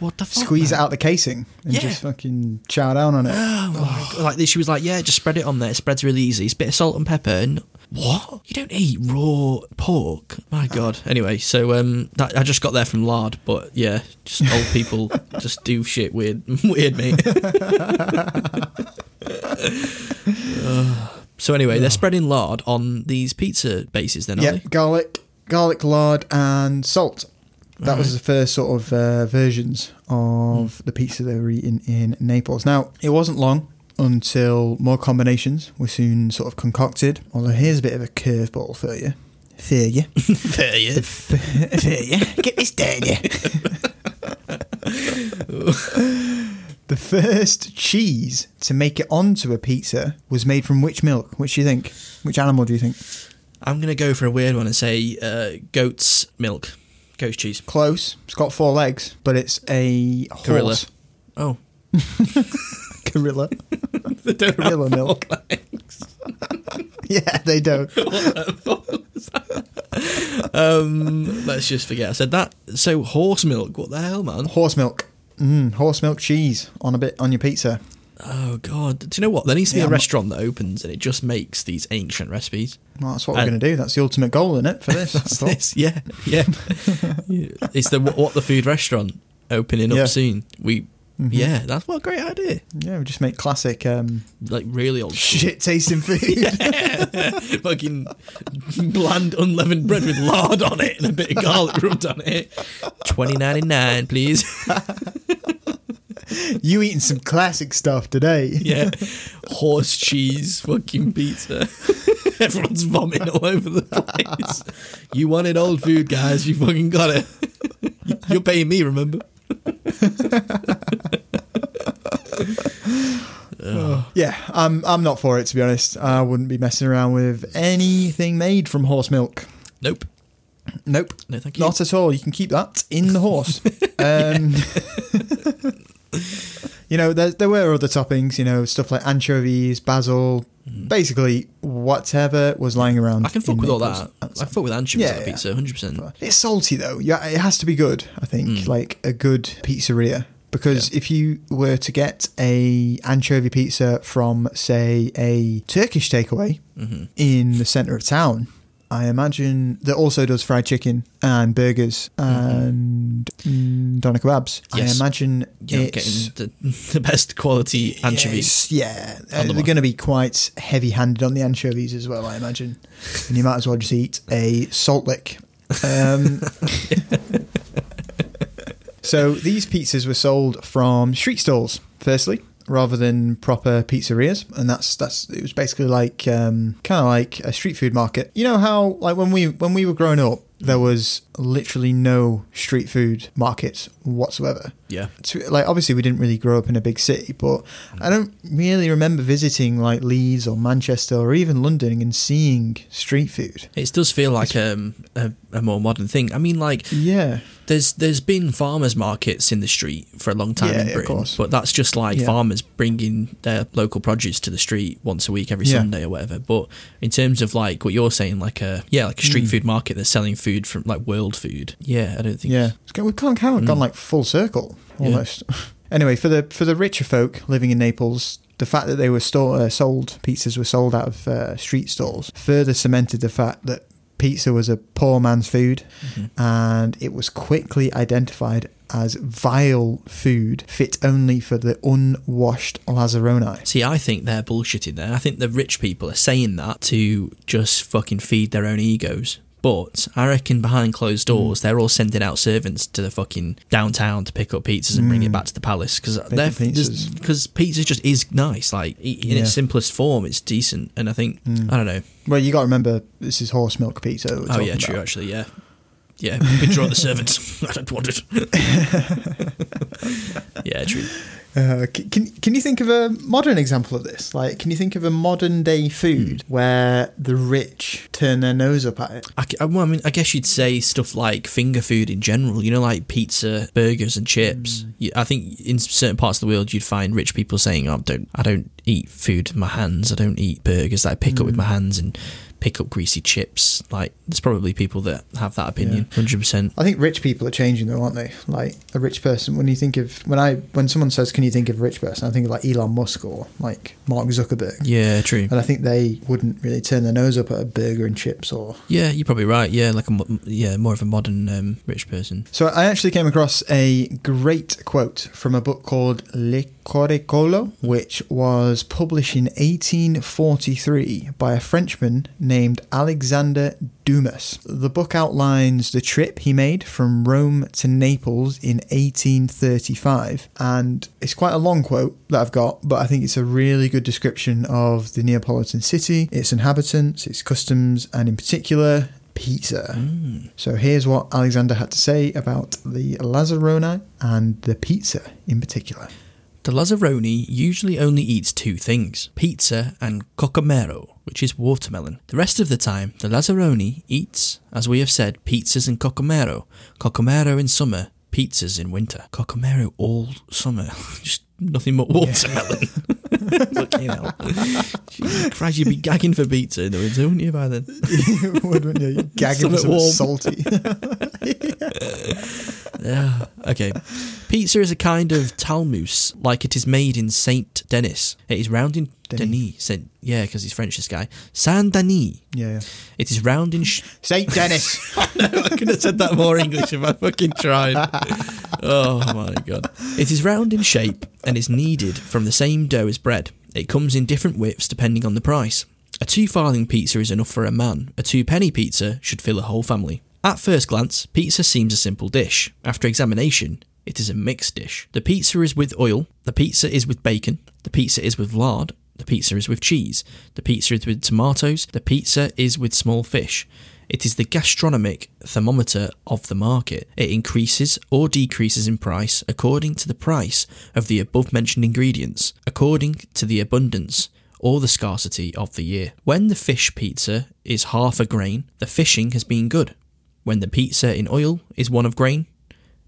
What the fuck? Squeeze man? it out the casing and Yeah. just fucking chow down on it. Oh god! Like she was like, yeah, just spread it on there. It spreads really easy. It's a bit of salt and pepper. And what? You don't eat raw pork? My god. Anyway, so um, that, I just got there from lard, but yeah, just old people (laughs) just do shit weird, (laughs) weird, mate. Uh, (laughs) so anyway, they're spreading lard on these pizza bases. Then, Yeah, garlic, garlic lard, and salt. That was the first sort of uh, versions of the pizza they were eating in Naples. Now, it wasn't long until more combinations were soon sort of concocted. Although here's a bit of a curveball for you. For you. (laughs) Fair, yeah. for you. Get this down you. The first cheese to make it onto a pizza was made from which milk? Which do you think? Which animal do you think? I'm going to go for a weird one and say uh, goat's milk. Goat's cheese. Close. It's got four legs, but it's a Gorilla. Oh. (laughs) Gorilla. (laughs) They don't Gorilla have milk. four legs. (laughs) yeah, they don't. um, let's just forget I said that. So, horse milk. What the hell, man? Horse milk. Mm, horse milk cheese on a bit on your pizza. Oh, God. Do you know what? There needs to be Yeah, a I'm not- restaurant that opens and it just makes these ancient recipes. Well, that's what we're going to do. That's the ultimate goal in it for this. (laughs) Thought. It's- yeah, yeah. (laughs) it's the What the Food restaurant opening up soon. We, Mhm. yeah, that's what a great idea. Yeah, we just make classic um, Like, really old shit tasting food. (laughs) fucking bland unleavened bread with lard on it and a bit of garlic rubbed on it. Twenty ninety nine, please. You eating some classic stuff today. yeah, horse cheese, fucking pizza. (laughs) Everyone's vomiting all over the place. You wanted old food, guys. You fucking got it. (laughs) You're paying me, remember? (laughs) Yeah, I'm I'm not for it to be honest. I wouldn't be messing around with anything made from horse milk. Nope. Nope. No, thank you. Not at all. You can keep that in the horse. um, you know, there, there were other toppings, you know, stuff like anchovies, basil, basically whatever was lying around. Mm. I can fuck with all that. I fuck with anchovies Yeah, on yeah. pizza, hundred percent. It's salty though. Yeah, it has to be good. I think Mm. like a good pizzeria because if you were to get a anchovy pizza from say a Turkish takeaway hmm in the center of town, I imagine that also does fried chicken and burgers and mm, doner kebabs. Mm-hmm. Yes. I imagine You're it's getting the, (laughs) the best quality anchovies. Yes, yeah, on the uh, they're going to be quite heavy-handed on the anchovies as well. I imagine, and you might as well just eat a salt lick. Um, (laughs) (laughs) so these pizzas were sold from street stalls, firstly, rather than proper pizzerias, and that's that's it was basically like um, kind of like a street food market. You know how like when we when we were growing up, there was literally no street food markets whatsoever Yeah. to, like obviously we didn't really grow up in a big city, but I don't really remember visiting like Leeds or Manchester or even London and seeing street food. It does feel like um, a, a more modern thing. I mean, like Yeah, there's there's been farmers markets in the street for a long time Yeah, in of Britain, course. but that's just like Yeah. farmers bringing their local produce to the street once a week, every Yeah. Sunday or whatever. But in terms of like what you're saying, like a yeah, like a street Mm. food market that's selling food from like world food. Yeah, I don't think. yeah. It's go- We've kind of, kind of gone Mm. like full circle Yeah. almost. (laughs) anyway, for the for the richer folk living in Naples. The fact that they were store, uh, sold pizzas were sold out of uh, street stalls further cemented the fact that pizza was a poor man's food, Mhm. and it was quickly identified as vile food fit only for the unwashed Lazzaroni. See, I think they're bullshitting there. I think the rich people are saying that to just fucking feed their own egos. But I reckon behind closed Mm. doors, they're all sending out servants to the fucking downtown to pick up pizzas and bring it Mm. back to the palace because because pizza just is nice. Like in Yeah. its simplest form, it's decent, and I think Mm. I don't know. Well, you got to remember this is horse milk pizza. Oh yeah, true. about. Actually, yeah, yeah. Withdraw the servants. (laughs) I don't want it. (laughs) (laughs) yeah, true. Uh, can can you think of a modern example of this? Like, can you think of a modern day food Hmm. where the rich turn their nose up at it? I, g- well, I mean, I guess you'd say stuff like finger food in general. You know, like pizza, burgers, and chips. You- I think in certain parts of the world, you'd find rich people saying, "Oh, don't I don't eat food with my hands. I don't eat burgers that I pick up with my hands and pick up greasy chips." Like, there's probably people that have that opinion. Hundred percent. I think rich people are changing though, aren't they? Like a rich person. When you think of when I when someone says, "Can you think of a rich person?" I think of like Elon Musk or like Mark Zuckerberg. Yeah, true. And I think they wouldn't really turn their nose up at a burger and chips or. Yeah, you're probably right. Yeah, like a yeah, more of a modern um, rich person. So I actually came across a great quote from a book called Le Corricolo, which was published in 1843 by a Frenchman named Alexander Dumas. The book outlines the trip he made from Rome to Naples in 1835, and it's quite a long quote that I've got, but I think it's a really good description of the Neapolitan city, its inhabitants, its customs, and in particular, pizza. Mm. So here's what Alexander had to say about the Lazzaroni and the pizza in particular. The The Lazzaroni usually only eats two things pizza and cocomero, which is watermelon. The rest of the time, the Lazzaroni eats, as we have said, pizzas and cocomero. Cocomero in summer, pizzas in winter. Cocomero all summer. (laughs) Just nothing but watermelon. (laughs) Fucking hell. Jesus Christ, you'd be gagging for pizza in the winter, wouldn't you, by then? (laughs) you would, wouldn't you? You're gagging for warm. salty. Yeah. Okay. Pizza is a kind of talmouse, like it is made in Saint Denis. It is round in Denis. Denis. Saint, yeah, because he's French. This guy, Saint Denis. yeah, yeah. It is round in. Sh- Saint Dennis. (laughs) no, I could have said that more English if I fucking tried. Oh my god! It is round in shape and is kneaded from the same dough as bread. It comes in different widths depending on the price. A two farthing pizza is enough for a man. A two penny pizza should fill a whole family. At first glance, pizza seems a simple dish. After examination, it is a mixed dish. The pizza is with oil, the pizza is with bacon, the pizza is with lard, the pizza is with cheese, the pizza is with tomatoes, the pizza is with small fish. It is the gastronomic thermometer of the market. It increases or decreases in price according to the price of the above mentioned ingredients, according to the abundance or the scarcity of the year. When the fish pizza is half a grain, the fishing has been good. When the pizza in oil is one of grain,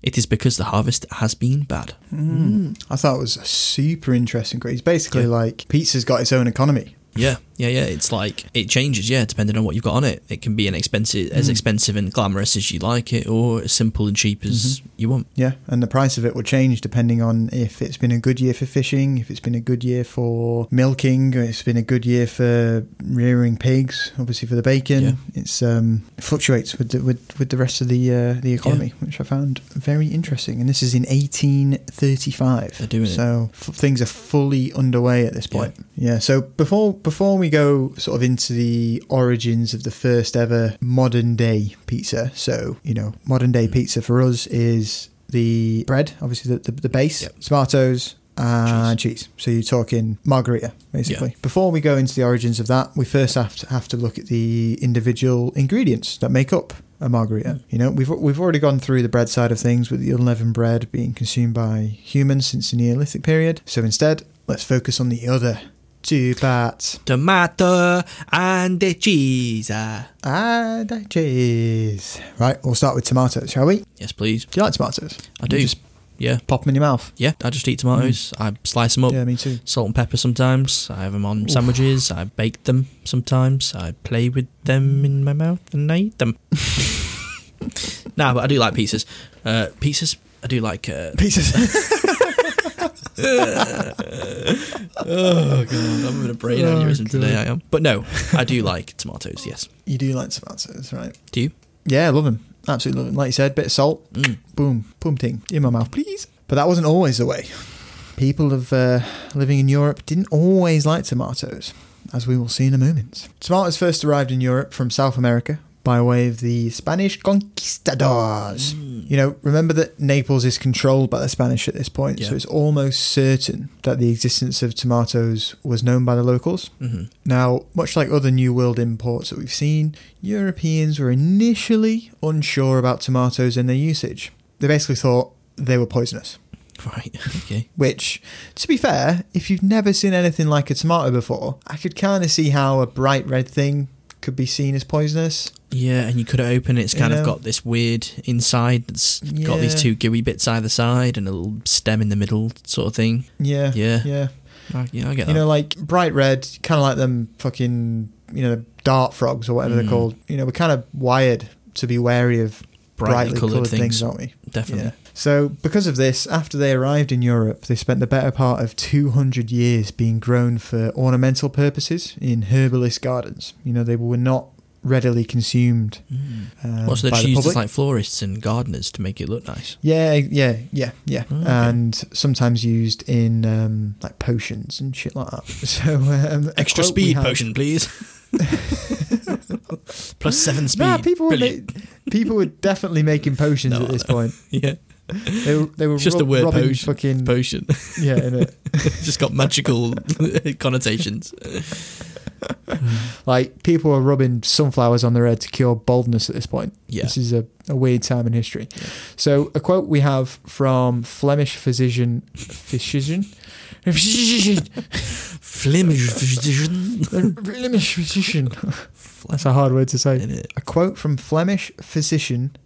it is because the harvest has been bad. Hmm. I thought it was a super interesting. It's basically Yeah. like pizza's got its own economy. Yeah, yeah, yeah. It's like it changes, yeah, depending on what you've got on it. It can be an expensive, as expensive and glamorous as you like it, or as simple and cheap as you want. Yeah, and the price of it will change depending on if it's been a good year for fishing, if it's been a good year for milking, or it's been a good year for rearing pigs. Obviously, for the bacon, Yeah. it's um, it fluctuates with the, with with the rest of the uh, the economy, which I found very interesting. And this is in 1835. They're doing it. so f- things are fully underway at this point. Yeah. So before before we go sort of into the origins of the first ever modern day pizza, so you know, modern day mm-hmm. pizza for us is the bread, obviously the the, the base, Yep. tomatoes. And cheese. So you're talking margherita, basically. Before we go into the origins of that, we first have to have to look at the individual ingredients that make up a margherita. Mm. You know, we've we've already gone through the bread side of things with the unleavened bread being consumed by humans since the Neolithic period. So instead, let's focus on the other two parts. Tomato and the cheese. And the cheese. Right, we'll start with tomatoes, shall we? Yes, please. Do you like tomatoes? I do. Just Yeah, pop them in your mouth. yeah. I just eat tomatoes. I slice them up. Yeah, me too. Salt and pepper sometimes. I have them on sandwiches. I bake them sometimes. I play with them in my mouth and I eat them. (laughs) nah, but I do like pizzas. Uh, pizzas. I do like. Uh, Pieces. (laughs) oh god, I'm having a brain Oh, aneurysm God. today. I am. But no, I do like tomatoes. Yes. you do like tomatoes, right? Do you? Yeah, I love them. Absolutely love them. Like you said, bit of salt, Mm. boom, boom ting, in my mouth, please. But that wasn't always the way. People of uh, living in Europe didn't always like tomatoes, as we will see in a moment. Tomatoes first arrived in Europe from South America by way of the Spanish conquistadors. You know, remember that Naples is controlled by the Spanish at this point, Yeah. so it's almost certain that the existence of tomatoes was known by the locals. hmm Now, much like other New World imports that we've seen, Europeans were initially unsure about tomatoes and their usage. They basically thought they were poisonous. Right. (laughs) Okay. Which, to be fair, if you've never seen anything like a tomato before, I could kind of see how a bright red thing could be seen as poisonous. Yeah, and you could open it. It's You kind know? of got this weird inside that's got these two gooey bits either side and a little stem in the middle, sort of thing. Yeah. Yeah. Yeah. I, yeah, I get You that. know, like bright red, kind of like them fucking, you know, dart frogs or whatever Mm. they're called. You know, we're kind of wired to be wary of brightly, coloured things. aren't we? Definitely. Yeah. So, because of this, after they arrived in Europe, they spent the better part of 200 years being grown for ornamental purposes in herbalist gardens. You know, they were not readily consumed. Um, Well, so they're the used as like florists and gardeners to make it look nice. Yeah, yeah, yeah, yeah, Oh, okay. and sometimes used in um, like potions and shit like that. (laughs) So um, Extra speed potion, please. (laughs) Plus seven speed. Nah, people were ma- people were definitely making potions No, at this point. (laughs) yeah, They were, they were just a rob- word robbing potion. fucking potion. (laughs) yeah, innit? (laughs) Just got magical (laughs) connotations. like people are rubbing sunflowers on their head to cure baldness at this point. Yeah. This is a, a weird time in history. So a quote we have from Flemish physician physician physician Flemish physician. Flemish physician. That's a hard word to say. A quote from Flemish physician.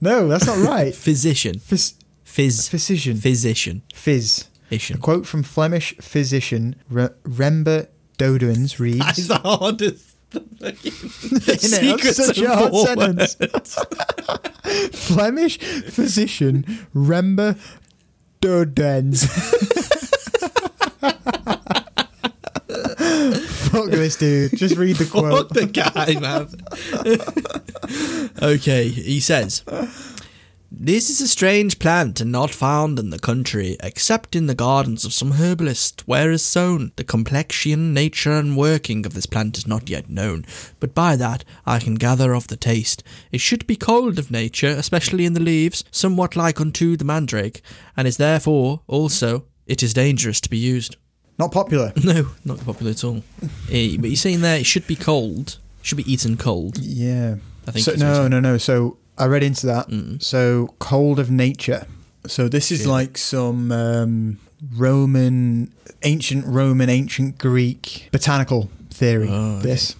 No, that's not right. (laughs) Physician. Phys- Phys. physician. Physician. Fizz. A Physician. quote from Flemish physician Re- Rembert Dodoens reads. That is the hardest. Isn't it? That's such a hard sentence. (laughs) Flemish physician Rembert Dodoens. (laughs) Fuck this dude. Just read the (laughs) Fuck quote. the guy, man. (laughs) okay, he says. This is a strange plant and not found in the country, except in the gardens of some herbalist, where is sown. The complexion, nature, and working of this plant is not yet known, but by that I can gather of the taste. It should be cold of nature, especially in the leaves, somewhat like unto the mandrake, and is therefore, also, it is dangerous to be used. Not popular. (laughs) No, not popular at all. Eh, but you're saying there it should be cold, should be eaten cold. Yeah. I think So, what no, no, no. So I read into that. Mm. So cold of nature. So this is like some um, Roman, ancient Roman, ancient Greek botanical theory. Oh, okay. This,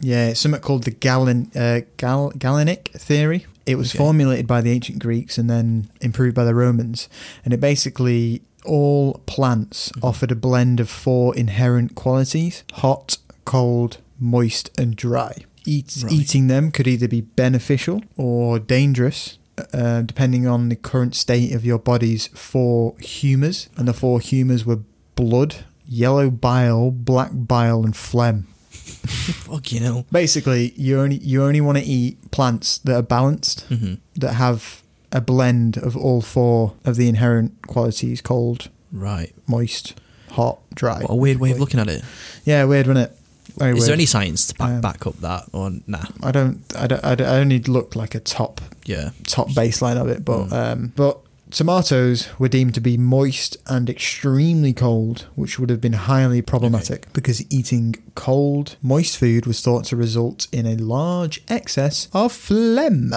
yeah, it's something called the Galen, uh, Gal, Galenic theory. It was Okay. formulated by the ancient Greeks and then improved by the Romans, and it basically all plants Mm-hmm. offered a blend of four inherent qualities: hot, cold, moist, and dry. Eat, Right. Eating them could either be beneficial or dangerous, uh, depending on the current state of your body's four humours. And the four humours were blood, yellow bile, black bile, and phlegm. (laughs) Fuck you know. Basically, you only you only want to eat plants that are balanced, hmm that have a blend of all four of the inherent qualities: cold, Right. moist, hot, dry. What a weird way of looking at it. Yeah, weird, wasn't it? Very Is weird. there any science to back, Um, back up that or nah? I don't, I don't, I don't. I only look like a top Yeah. top baseline of it, but Mm. um, but tomatoes were deemed to be moist and extremely cold, which would have been highly problematic because eating cold, moist food was thought to result in a large excess of phlegm.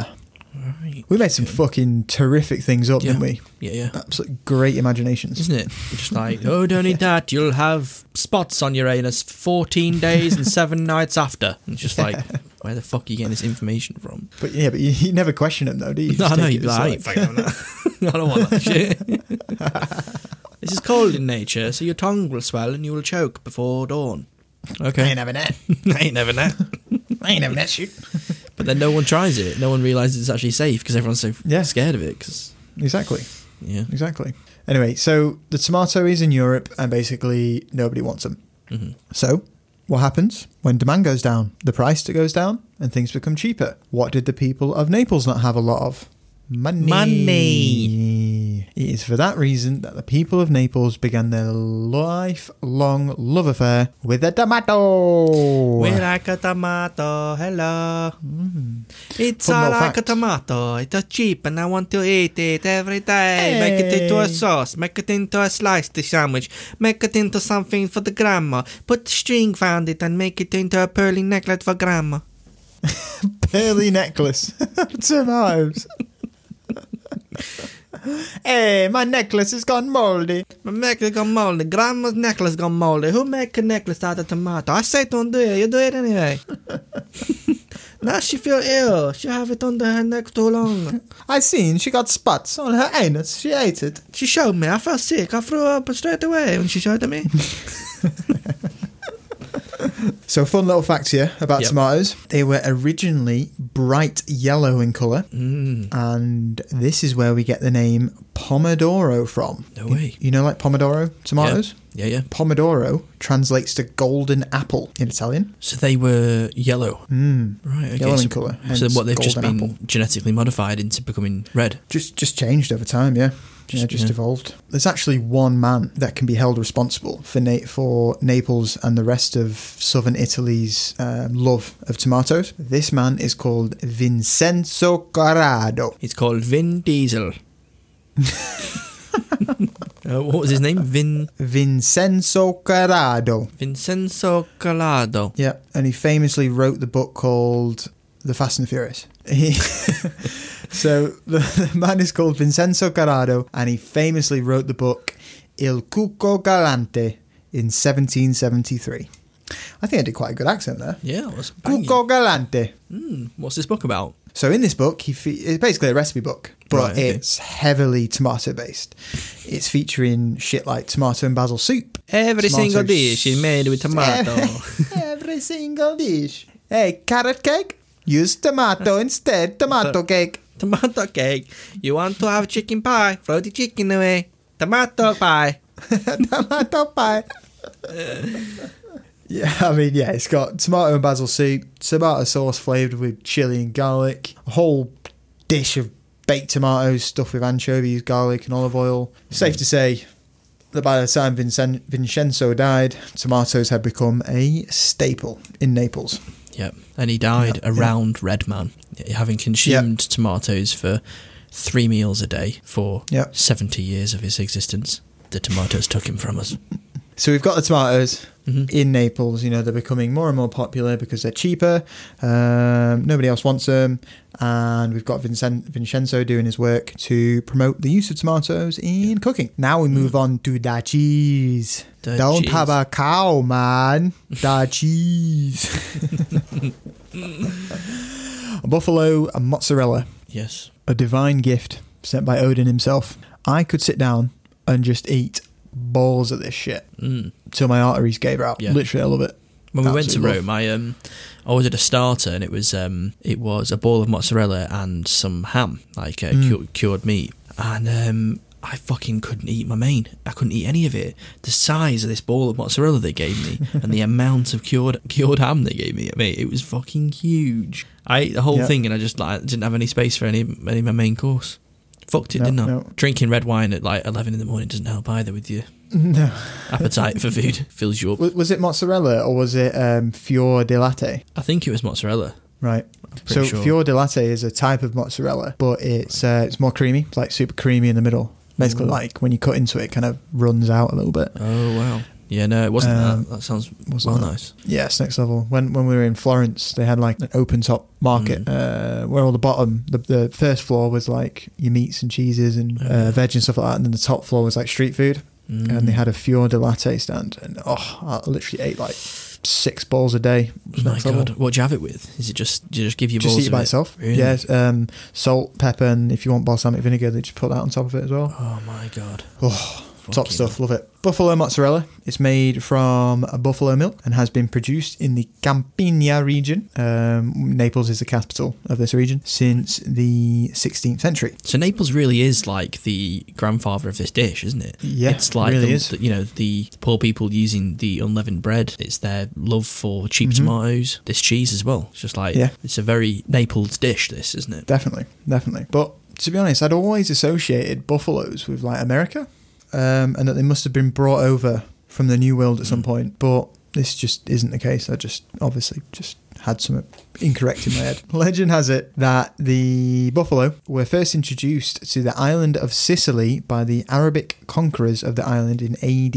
Right. We made some fucking terrific things up, Yeah. didn't we? Yeah, yeah. Absolute great imaginations. Isn't it? Just like, oh, don't (laughs) eat that. You'll have spots on your anus 14 days and seven (laughs) nights after. And it's just like, (laughs) where the fuck are you getting this information from? But yeah, but you, you never question them though, do you? You No, I know. You'd it be as like, I. I don't want that shit. this is cold in nature, so your tongue will swell and you will choke before dawn. Okay. I ain't having that. I ain't never that. I ain't having that shit. But then no one tries it. No one realizes it's actually safe because everyone's so Yeah. scared of it. Because Exactly. yeah, Exactly. Anyway, so the tomato is in Europe, and basically nobody wants them. hmm So, what happens when demand goes down? The price goes down, and things become cheaper. What did the people of Naples not have a lot of? Money. Money. It is for that reason that the people of Naples began their lifelong love affair with the tomato. We like a tomato. Hello. Hmm. It's Fun all like a tomato. It's cheap and I want to eat it every day. Make it into a sauce. Make it into a sliced sandwich. Make it into something for the grandma. Put string around it and make it into a pearly necklace for grandma. (laughs) pearly necklace. (laughs) Tomatoes. (laughs) (gasps) hey, eh, my necklace has gone moldy. My necklace gone moldy. Grandma's necklace gone moldy. Who make a necklace out of tomato? I say don't do it. You do it anyway. (laughs) now she feel ill. She have it under her neck too long. (laughs) I seen she got spots on her anus. She ate it. She showed me. I felt sick. I threw up straight away when she showed it me. (laughs) (laughs) So, fun little fact here about Yep. tomatoes. They were originally bright yellow in colour, Mm. and this is where we get the name Pomodoro from. No way. You know, like Pomodoro tomatoes? Yeah, yeah. Pomodoro translates to golden apple in Italian. So they were yellow. Mm. Right, okay. Yellow in so, colour, So what they've just been apple. genetically modified into becoming red. Just, just changed over time, yeah. Just- yeah, just yeah. evolved. There's actually one man that can be held responsible for Na- for Naples and the rest of southern Italy's um, love of tomatoes. This man is called Vincenzo Corrado. It's called Vin Diesel. (laughs) Uh, what was his name? Vin Vincenzo Corrado. Vincenzo Calado. Yeah, and he famously wrote the book called The Fast and the Furious. He, (laughs) so the, the man is called Vincenzo Corrado, and he famously wrote the book Il Cuoco Galante in 1773. I think I did quite a good accent there. Yeah, it was banging. Cuoco Galante. Mm, what's this book about? So in this book, he fe- it's basically a recipe book, but Right, okay. it's heavily tomato based. It's featuring shit like tomato and basil soup. Every Tomato single dish is made with tomato. (laughs) Every single dish. Hey, carrot cake? Use tomato instead. Tomato (laughs) cake. Tomato cake. You want to have chicken pie? Throw the chicken away. Tomato pie. (laughs) tomato pie. (laughs) yeah, I mean, yeah, it's got tomato and basil soup, tomato sauce flavoured with chili and garlic, a whole dish of baked tomatoes stuffed with anchovies, garlic, and olive oil. Safe to say that by the time Vincen- Vincenzo died, tomatoes had become a staple in Naples. Yep. And he died Yeah, yeah. around Redman, having consumed tomatoes for three meals a day for Yep. 70 years of his existence. The tomatoes took him from us. (laughs) So we've got the tomatoes Mhm. in Naples. You know they're becoming more and more popular because they're cheaper. Um, nobody else wants them, and we've got Vincen- Vincenzo doing his work to promote the use of tomatoes in cooking. Now we move on to the cheese. The Don't cheese. have a cow, man. (laughs) The cheese. (laughs) a buffalo and mozzarella, Yes. a divine gift sent by Odin himself. I could sit down and just eat balls of this shit Mm. till my arteries gave out. Yeah. Literally, I love it. When we went to Absolutely Rome, I um, I ordered a starter, and it was um, it was a ball of mozzarella and some ham, like uh, Mm. cu- cured meat, and um, I fucking couldn't eat my main. I couldn't eat any of it. The size of this ball of mozzarella they gave me, (laughs) and the amount of cured cured ham they gave me, mate, it was fucking huge. I ate the whole Yeah. thing, and I just like didn't have any space for any any of my main course. Fucked it, No, didn't I? no. Drinking red wine at like eleven in the morning doesn't help either with your No. appetite for food. (laughs) Fills you up. Was, it mozzarella or was it um, fior di latte? I think it was mozzarella. Right. So sure. fior di latte is a type of mozzarella, but it's uh, it's more creamy, it's like super creamy in the middle. Basically, Ooh. like when you cut into it, it kind of runs out a little bit. Oh wow. Yeah, no, it wasn't Um, that. That sounds wasn't well that. nice. Yeah, next level. When when we were in Florence, they had like an open top market Mm. uh, where all the bottom, the, the first floor was like your meats and cheeses and Oh, uh, veg and stuff like that, and then the top floor was like street food. Mm. And they had a fior di latte stand, and oh, I literally ate like six balls a day. My next level. God, what do you have it with? Is it just do you just give you Just balls eat it by it? itself. Really? Yes, um, salt, pepper, and if you want balsamic vinegar, they just put that on top of it as well. Oh my God. Oh, top stuff, love it. Buffalo mozzarella. It's made from a buffalo milk and has been produced in the Campania region. Um, Naples is the capital of this region since the 16th century. So Naples really is like the grandfather of this dish, isn't it? Yeah, it's like really the, is. the- you know the poor people using the unleavened bread. It's their love for cheap Mhm. tomatoes. This cheese as well. It's just like Yeah. it's a very Naples dish. This isn't it? Definitely, definitely. But to be honest, I'd always associated buffaloes with like America, um, and that they must have been brought over from the New World at some Mm. point. But this just isn't the case. I just obviously just had some incorrect in my head. (laughs) Legend has it that the buffalo were first introduced to the island of Sicily by the Arabic conquerors of the island in AD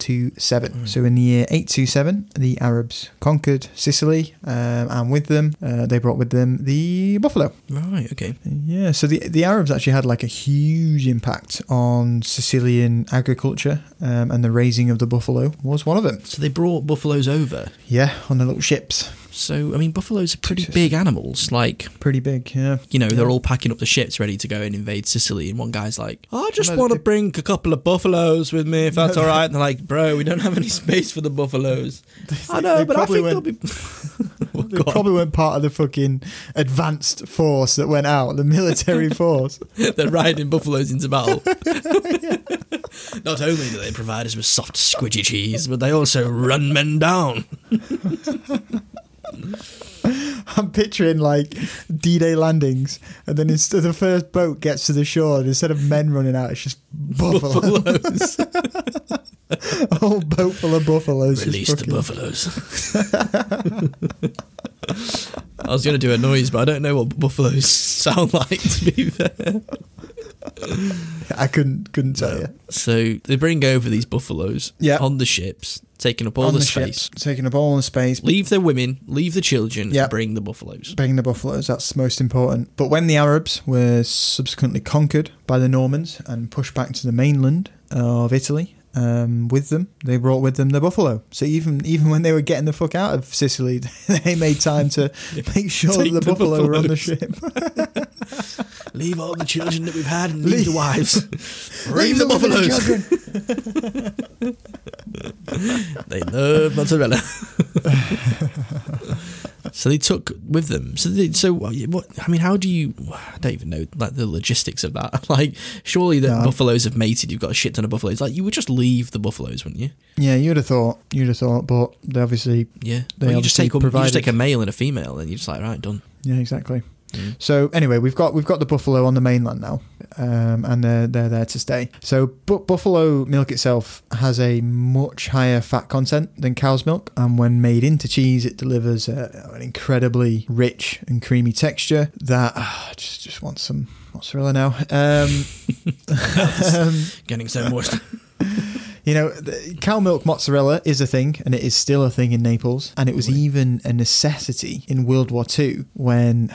827. Mm. So in the year 827, the Arabs conquered Sicily, um, and with them, uh, they brought with them the buffalo. Right. Okay. Yeah, so the the Arabs actually had like a huge impact on Sicilian agriculture, um, and the raising of the buffalo was one of them. So they brought buffaloes over. Yeah, on the little ships, So I mean, buffaloes are pretty big animals. Like pretty big. Yeah, you know, they're all packing up the ships ready to go and invade Sicily. And one guy's like, I just No, want to they- bring a couple of buffaloes with me, if that's No, all right. And they're like, bro, we don't have any space for the buffaloes. (laughs) I know, but I think went- they'll be. Well, (laughs) oh, they probably weren't part of the fucking advanced force that went out, the military (laughs) force. They're riding buffaloes into battle. Not only do they provide us with soft, squidgy cheese, but they also run men down. (laughs) I'm picturing like D-Day landings, and then instead the first boat gets to the shore, and instead of men running out, it's just buffalo. Buffaloes. a whole (laughs) boat full of buffaloes. just Release the buffaloes. (laughs) I was going to do a noise, but I don't know what buffaloes sound like, to be fair. (laughs) I couldn't couldn't tell you. So they bring over these buffaloes Yeah. on the ships, taking up all On the, the space. ships, taking up all the space, Leave the women, leave the children, and bring the buffaloes. Bring the buffaloes. That's most important. But when the Arabs were subsequently conquered by the Normans and pushed back to the mainland of Italy. Um, with them, they brought with them the buffalo. So even even when they were getting the fuck out of Sicily, (laughs) they made time to (laughs) make sure that the, the buffalo were on the ship. Leave all the children that we've had and Leave- leave (laughs) the wives. bring Leave the them buffaloes. children. (laughs) They love mozzarella. (laughs) so they took with them. So they, so what? I mean, how do you? I don't even know like the logistics of that. Like, surely the No. buffaloes have mated. You've got a shit ton of buffaloes. Like, you would just leave the buffaloes, wouldn't you? Yeah, you'd have thought. You'd have thought, but they obviously, Yeah. They Well, you just take a, you just take a male and a female, and you're just like, right, done. yeah, exactly. Mm. So anyway, we've got we've got the buffalo on the mainland now, um, and they're they're there to stay. So bu- buffalo milk itself has a much higher fat content than cow's milk, and when made into cheese, it delivers a, an incredibly rich and creamy texture that ah, just just want some mozzarella now. Um, (laughs) um, Getting so moist. (laughs) you know, the, cow milk mozzarella is a thing, and it is still a thing in Naples. And it was even a necessity in World War II when.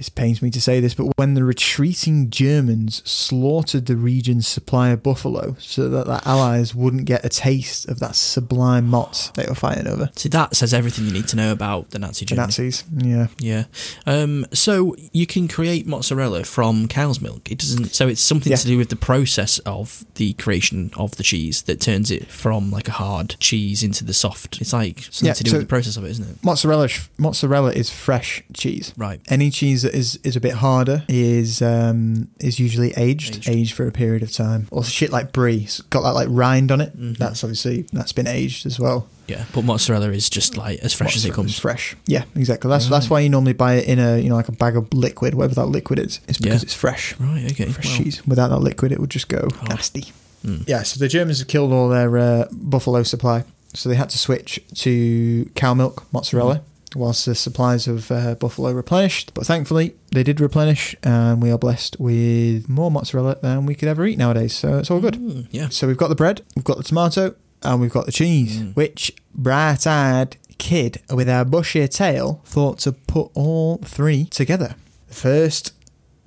This pains me to say this, but when the retreating Germans slaughtered the region's supply of buffalo so that the Allies wouldn't get a taste of that sublime mozz they were fighting over. See, that says everything you need to know about the Nazi The Nazis, yeah. Yeah. Um, so you can create mozzarella from cow's milk. It doesn't. So it's something Yeah. to do with the process of the creation of the cheese that turns it from like a hard cheese into the soft. It's like something Yeah, to do so- with the process of it, isn't it? Mozzarella, mozzarella is fresh cheese. Right. Any cheese that is, is a bit harder is um, is usually aged, Aged. aged, for a period of time. Or shit like brie, it's got that like rind on it. Mhm. That's obviously that's been aged as well. Yeah. But mozzarella is just like as fresh as it comes. fresh. Yeah, exactly. That's Right. that's why you normally buy it in a you know like a bag of liquid, whatever that liquid is. It's because Yeah. it's fresh. Right. Okay. Fresh well, cheese. Without that liquid, it would just go Hard. nasty. mm. Yeah, so the Germans have killed all their uh, buffalo supply, so they had to switch to cow milk mozzarella. Whilst the supplies of uh, buffalo replenished, but thankfully they did replenish, and we are blessed with more mozzarella than we could ever eat nowadays. So it's all good. Mm, yeah. So we've got the bread, we've got the tomato, and we've got the cheese. Mm. Which bright-eyed kid with a bushy tail thought to put all three together? The first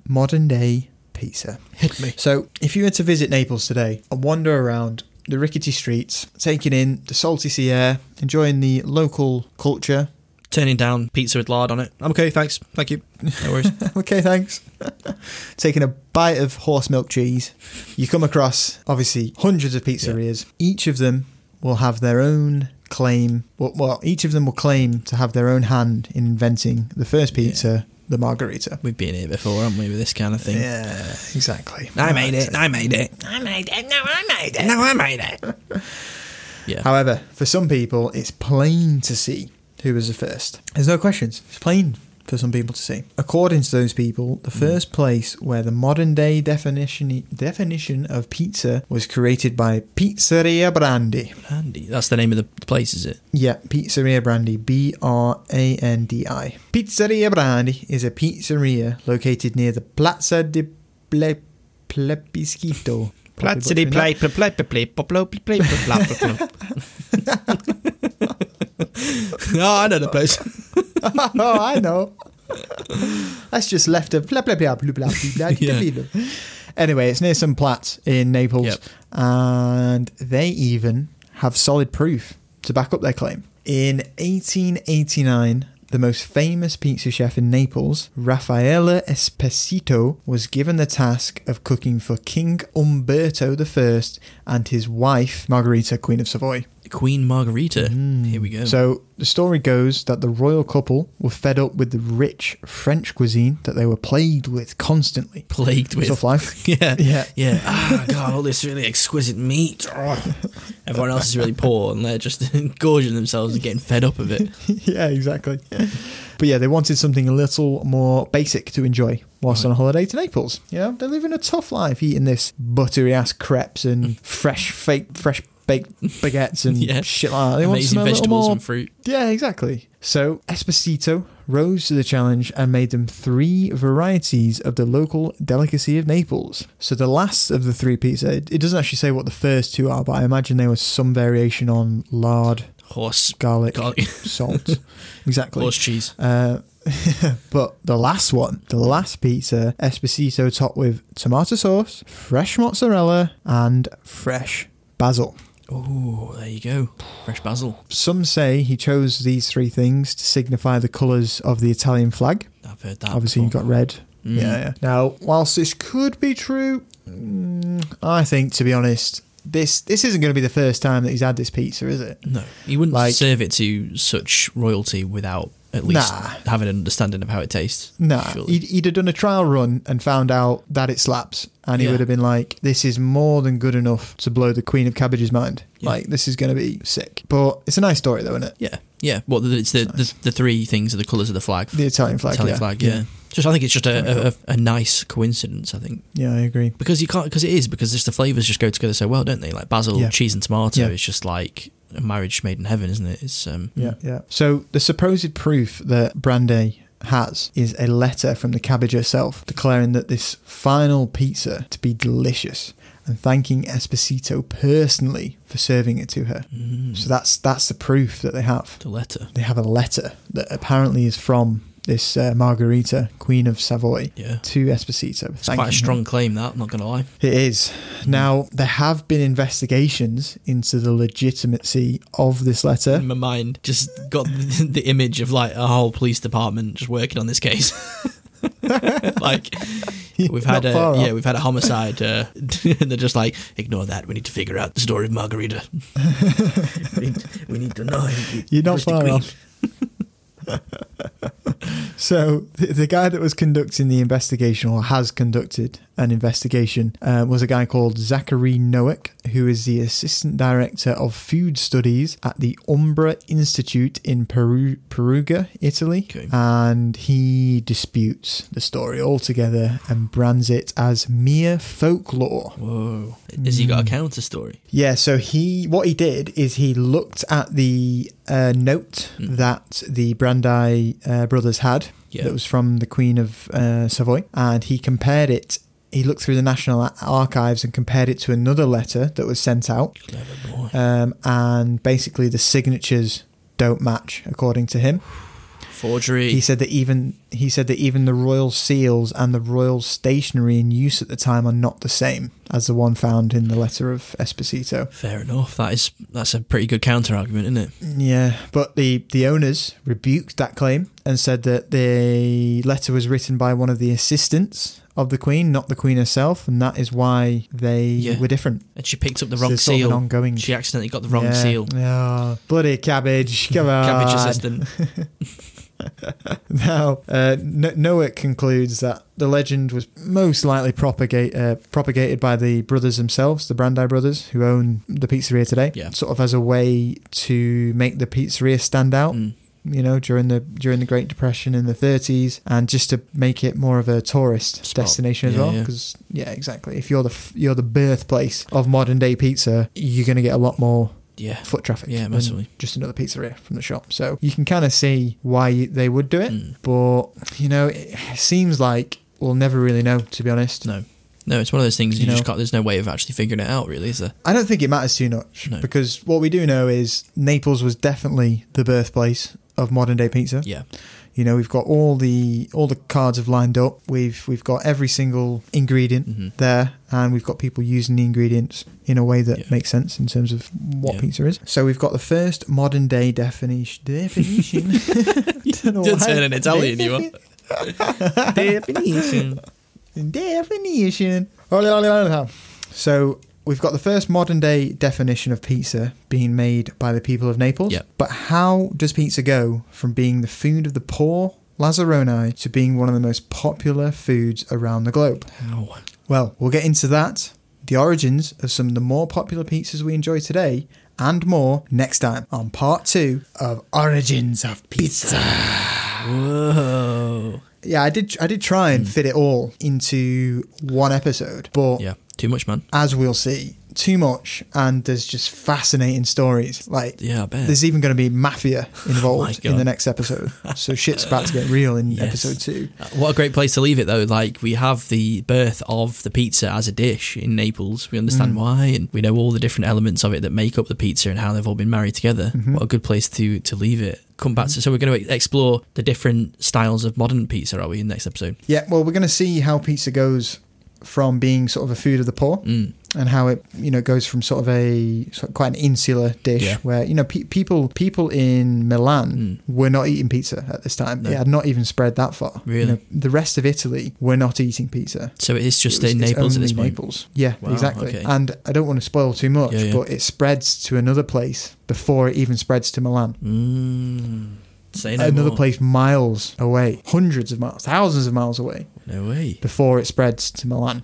modern-day pizza. Hit me. So, if you were to visit Naples today and wander around the rickety streets, taking in the salty sea air, enjoying the local culture. Turning down pizza with lard on it. I'm okay. Thanks. Thank you. No worries. (laughs) okay, thanks. (laughs) taking a bite of horse milk cheese, you come across obviously hundreds of pizzerias. Each of them will have their own claim. Well, well, each of them will claim to have their own hand in inventing the first pizza, the margherita. We've been here before, haven't we, with this kind of thing? Yeah, exactly. I made it. I made it. I made it. No, I made it. No, I made it. (laughs) Yeah. However, for some people, it's plain to see who was the first. There's no questions. It's plain for some people to see. According to those people, the first place where the modern day definition definition of pizza was created by Pizzeria Brandi. Andy. That's the name of the place, is it? Yeah, Pizzeria Brandi, B R A N D I. Pizzeria Brandi is a pizzeria located near the Plaza di Ple- Plebiscito. That. play, play, play, play, play, play, play, play, play. (laughs) Oh, I know the place. (laughs) oh, I know. That's just left of blah blah blah blah blah blah. blah, (laughs) Yeah. Anyway, it's near some Platts in Naples, Yep. and they even have solid proof to back up their claim. In 1889, the most famous pizza chef in Naples, Raffaele Esposito, was given the task of cooking for King Umberto I and his wife, Margherita, Queen of Savoy. Queen Margherita. Here we go. Mm. So the story goes that the royal couple were fed up with the rich French cuisine that they were plagued with constantly. plagued with. Tough (laughs) life. Yeah. (laughs) Yeah. Yeah. Ah, God, all this really exquisite meat. (laughs) Oh. Everyone else is really poor and they're just gorging themselves and getting fed up of it. yeah, exactly. But yeah, they wanted something a little more basic to enjoy whilst Right. on a holiday to Naples. You know, they're living a tough life eating this buttery ass crepes and fresh, fake, fresh baked baguettes and (laughs) Yeah. shit like that. They want Amazing a vegetables and fruit. Yeah, exactly. So Esposito rose to the challenge and made them three varieties of the local delicacy of Naples. So the last of the three pizza, it it doesn't actually say what the first two are, but I imagine there was some variation on lard, Horse, garlic, garlic, (laughs) salt. (laughs) exactly. horse cheese. Uh, but the last one, the last pizza, Esposito topped with tomato sauce, fresh mozzarella, and fresh basil. Oh, there you go. Fresh basil. Some say he chose these three things to signify the colours of the Italian flag. I've heard that. Obviously, you've got red. Mm. Yeah, yeah. Now, whilst this could be true, mm, I think, to be honest, this this isn't going to be the first time that he's had this pizza, is it? No, he wouldn't Like- serve it to such royalty without at least Nah. having an understanding of how it tastes. Nah, surely. he'd, he'd have done a trial run and found out that it slaps, and he Yeah. would have been like, "This is more than good enough to blow the Queen of Cabbage's mind. Yeah. Like, this is going to be sick." But it's a nice story, though, isn't it? Yeah, yeah. Well, the- it's the, the the three things are the colours of the flag. The Italian flag. Italian yeah. flag. Yeah. Just I think it's just a, a, a, a nice coincidence. I think yeah, I agree. because you can't because it is because just the flavors just go together so well, don't they? Like basil, Yeah. cheese, and tomato. Yeah. It's just like a marriage made in heaven, isn't it? It's um Yeah, yeah. So the supposed proof that Brandi has is a letter from the cabbage herself declaring that this final pizza to be delicious and thanking Esposito personally for serving it to her. mm, So that's that's the proof that they have. the letter. They have a letter that apparently is from this uh, Margherita, Queen of Savoy, Yeah. to Esposito. It's quite a strong claim that. I'm not gonna lie. It is. Now, there have been investigations into the legitimacy of this letter. In my mind, just got the, (laughs) image of like a whole police department just working on this case. (laughs) like (laughs) we've had Not a yeah we've had a homicide uh, and they're just like ignore that we need to figure out the story of Margherita we, need, we need to know You're not far off. So the, the guy that was conducting the investigation, or has conducted an investigation, uh, was a guy called Zachary Nowak, who is the assistant director of food studies at the Umbra Institute in Peru, Perugia, Italy, Okay. and he disputes the story altogether and brands it as mere folklore. whoa has he got a counter story Yeah, so he what he did is he looked at the uh, note Mm. that the Brandeis uh, brothers had Yeah. that was from the Queen of uh, Savoy, and he compared it. He looked through the National Archives and compared it to another letter that was sent out, clever boy um, and basically the signatures don't match according to him. Forgery He said that even he said that even the royal seals and the royal stationery in use at the time are not the same as the one found in the letter of Esposito. fair enough that is that's a pretty good counter argument isn't it Yeah, but the the owners rebuked that claim and said that the letter was written by one of the assistants of the Queen, not the Queen herself, and that is why they Yeah. were different. and she picked up the So wrong of seal ongoing. she accidentally got the wrong Yeah. seal Oh, bloody cabbage! Come (laughs) on, cabbage assistant (laughs) (laughs) Now, uh, Nowak concludes that the legend was most likely propagate, uh, propagated by the brothers themselves, the Brandi brothers, who own the pizzeria today, Yeah. sort of as a way to make the pizzeria stand out. Mm. You know, during the during the Great Depression in the 30s, and just to make it more of a tourist Spot. destination as Yeah, well. Because yeah. exactly. If you're the you're the birthplace of modern day pizza, you're going to get a lot more yeah foot traffic. Yeah, massively. Just another pizzeria from the shop. So you can kind of see why they would do it. Mm. But, you know, it seems like we'll never really know, to be honest. no no it's one of those things you, You just know. can't there's no way of actually figuring it out really is there I don't think it matters too much No. because what we do know is Naples was definitely the birthplace of modern day pizza. yeah You know, we've got all the all the cards have lined up. We've we've got every single ingredient Mhm. there, and we've got people using the ingredients in a way that Yeah. makes sense in terms of what Yeah. pizza is. So we've got the first modern day definition. Definition. (laughs) (laughs) Don't why. turning Italian, you are. (laughs) Definition. Definition. So we've got the first modern day definition of pizza being made by the people of Naples. Yep. But how does pizza go from being the food of the poor Lazzaroni to being one of the most popular foods around the globe? How? Well, we'll get into that, the origins of some of the more popular pizzas we enjoy today, and more next time on part two of Origins of Pizza. Whoa. Yeah, I did. I did try and hmm. fit it all into one episode, but Yeah, too much, man. as we'll see, too much, and there's just fascinating stories. Like, Yeah, I bet. there's even going to be mafia involved (laughs) God. in the next episode. So shit's about to get real in (laughs) Yes. episode two. Uh, What a great place to leave it, though. Like, we have the birth of the pizza as a dish in Naples. We understand Mm. why, and we know all the different elements of it that make up the pizza and how they've all been married together. Mhm. What a good place to, to leave it. Come back to. So, we're going to explore the different styles of modern pizza, are we, in the next episode? Yeah, well, we're going to see how pizza goes from being sort of a food of the poor Mm. and how it you know goes from sort of a sort of quite an insular dish Yeah. where you know pe- people people in Milan Mm. were not eating pizza at this time. No. It had not even spread that far. You Really? know, the rest of Italy were not eating pizza. So, it is just It was- in Naples at this only point. Naples. Yeah, Wow, exactly. okay. And I don't want to spoil too much, Yeah, yeah. but it spreads to another place before it even spreads to Milan. Mm. Say no another more. place miles away, hundreds of miles, thousands of miles away, No way. before it spreads to Milan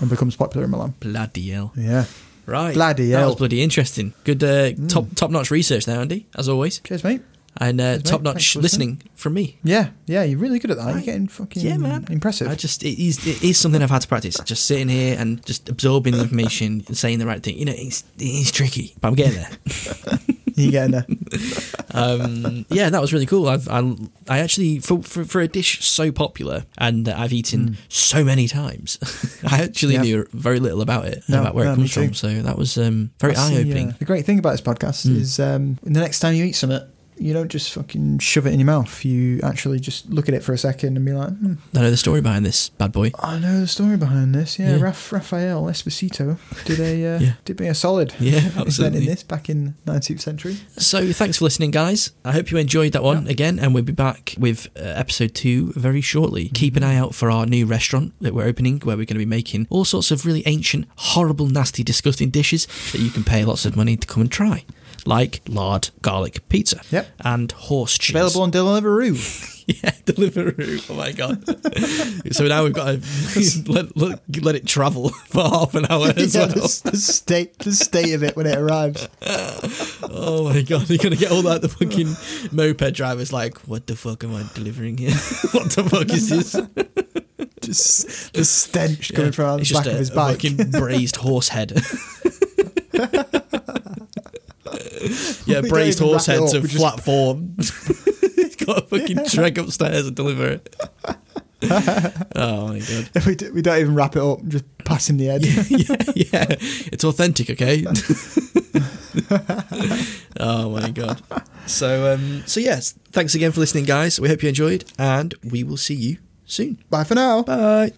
and becomes popular in Milan. Bloody hell. Yeah. Right. Bloody hell. That was bloody interesting. Good uh, Mm. top top notch research there, Andy, as always. Cheers, mate. And uh, Cheers, mate. top notch Thanks for listening from me. Yeah, yeah, you're really good at that. You're getting fucking Yeah, man. impressive. I just it is it is something I've had to practice. Just sitting here and just absorbing the information and saying the right thing. You know, it's it's tricky, but I'm getting there. (laughs) (laughs) You're getting there. (laughs) um, yeah, that was really cool. I've I, I actually for, for for a dish so popular and that I've eaten so many times, (laughs) I actually Mm. Yeah. knew very little about it No, about where no, it comes from. So that was um, very eye opening. uh, the great thing about this podcast Mm. is um, the next time you eat something, you don't just fucking shove it in your mouth. You actually just look at it for a second and be like, hmm, I know the story behind this bad boy. I know the story behind this. Yeah, Yeah. Raf- Raphael Esposito did a uh, Yeah. did me a solid. (laughs) Yeah, (laughs) absolutely. this back in 19th century. So thanks for listening, guys. I hope you enjoyed that one Yeah. again, and we'll be back with uh, episode two very shortly. Keep an eye out for our new restaurant that we're opening, where we're going to be making all sorts of really ancient, horrible, nasty, disgusting dishes that you can pay lots of money to come and try, like lard garlic pizza Yep. and horse cheese. Available on Deliveroo. (laughs) yeah, Deliveroo. Oh my god! (laughs) so now we've got to (laughs) let, let, let it travel for half an hour as yeah, well. the, the state the state of it when it arrives. Oh my god, you're gonna get all that the fucking moped drivers like, what the fuck am I delivering here? what the fuck is this? Just the stench coming from it's the just back a, of his a bike. fucking braised horse head. (laughs) yeah, We braised horse head to just- flat form. (laughs) He's got a fucking trek upstairs and deliver it. (laughs) oh my god. we, do, we don't even wrap it up, just pass him the head. yeah, yeah, it's authentic, okay? oh my god. So um so yes, thanks again for listening guys. We hope you enjoyed and we will see you soon. Bye for now. Bye.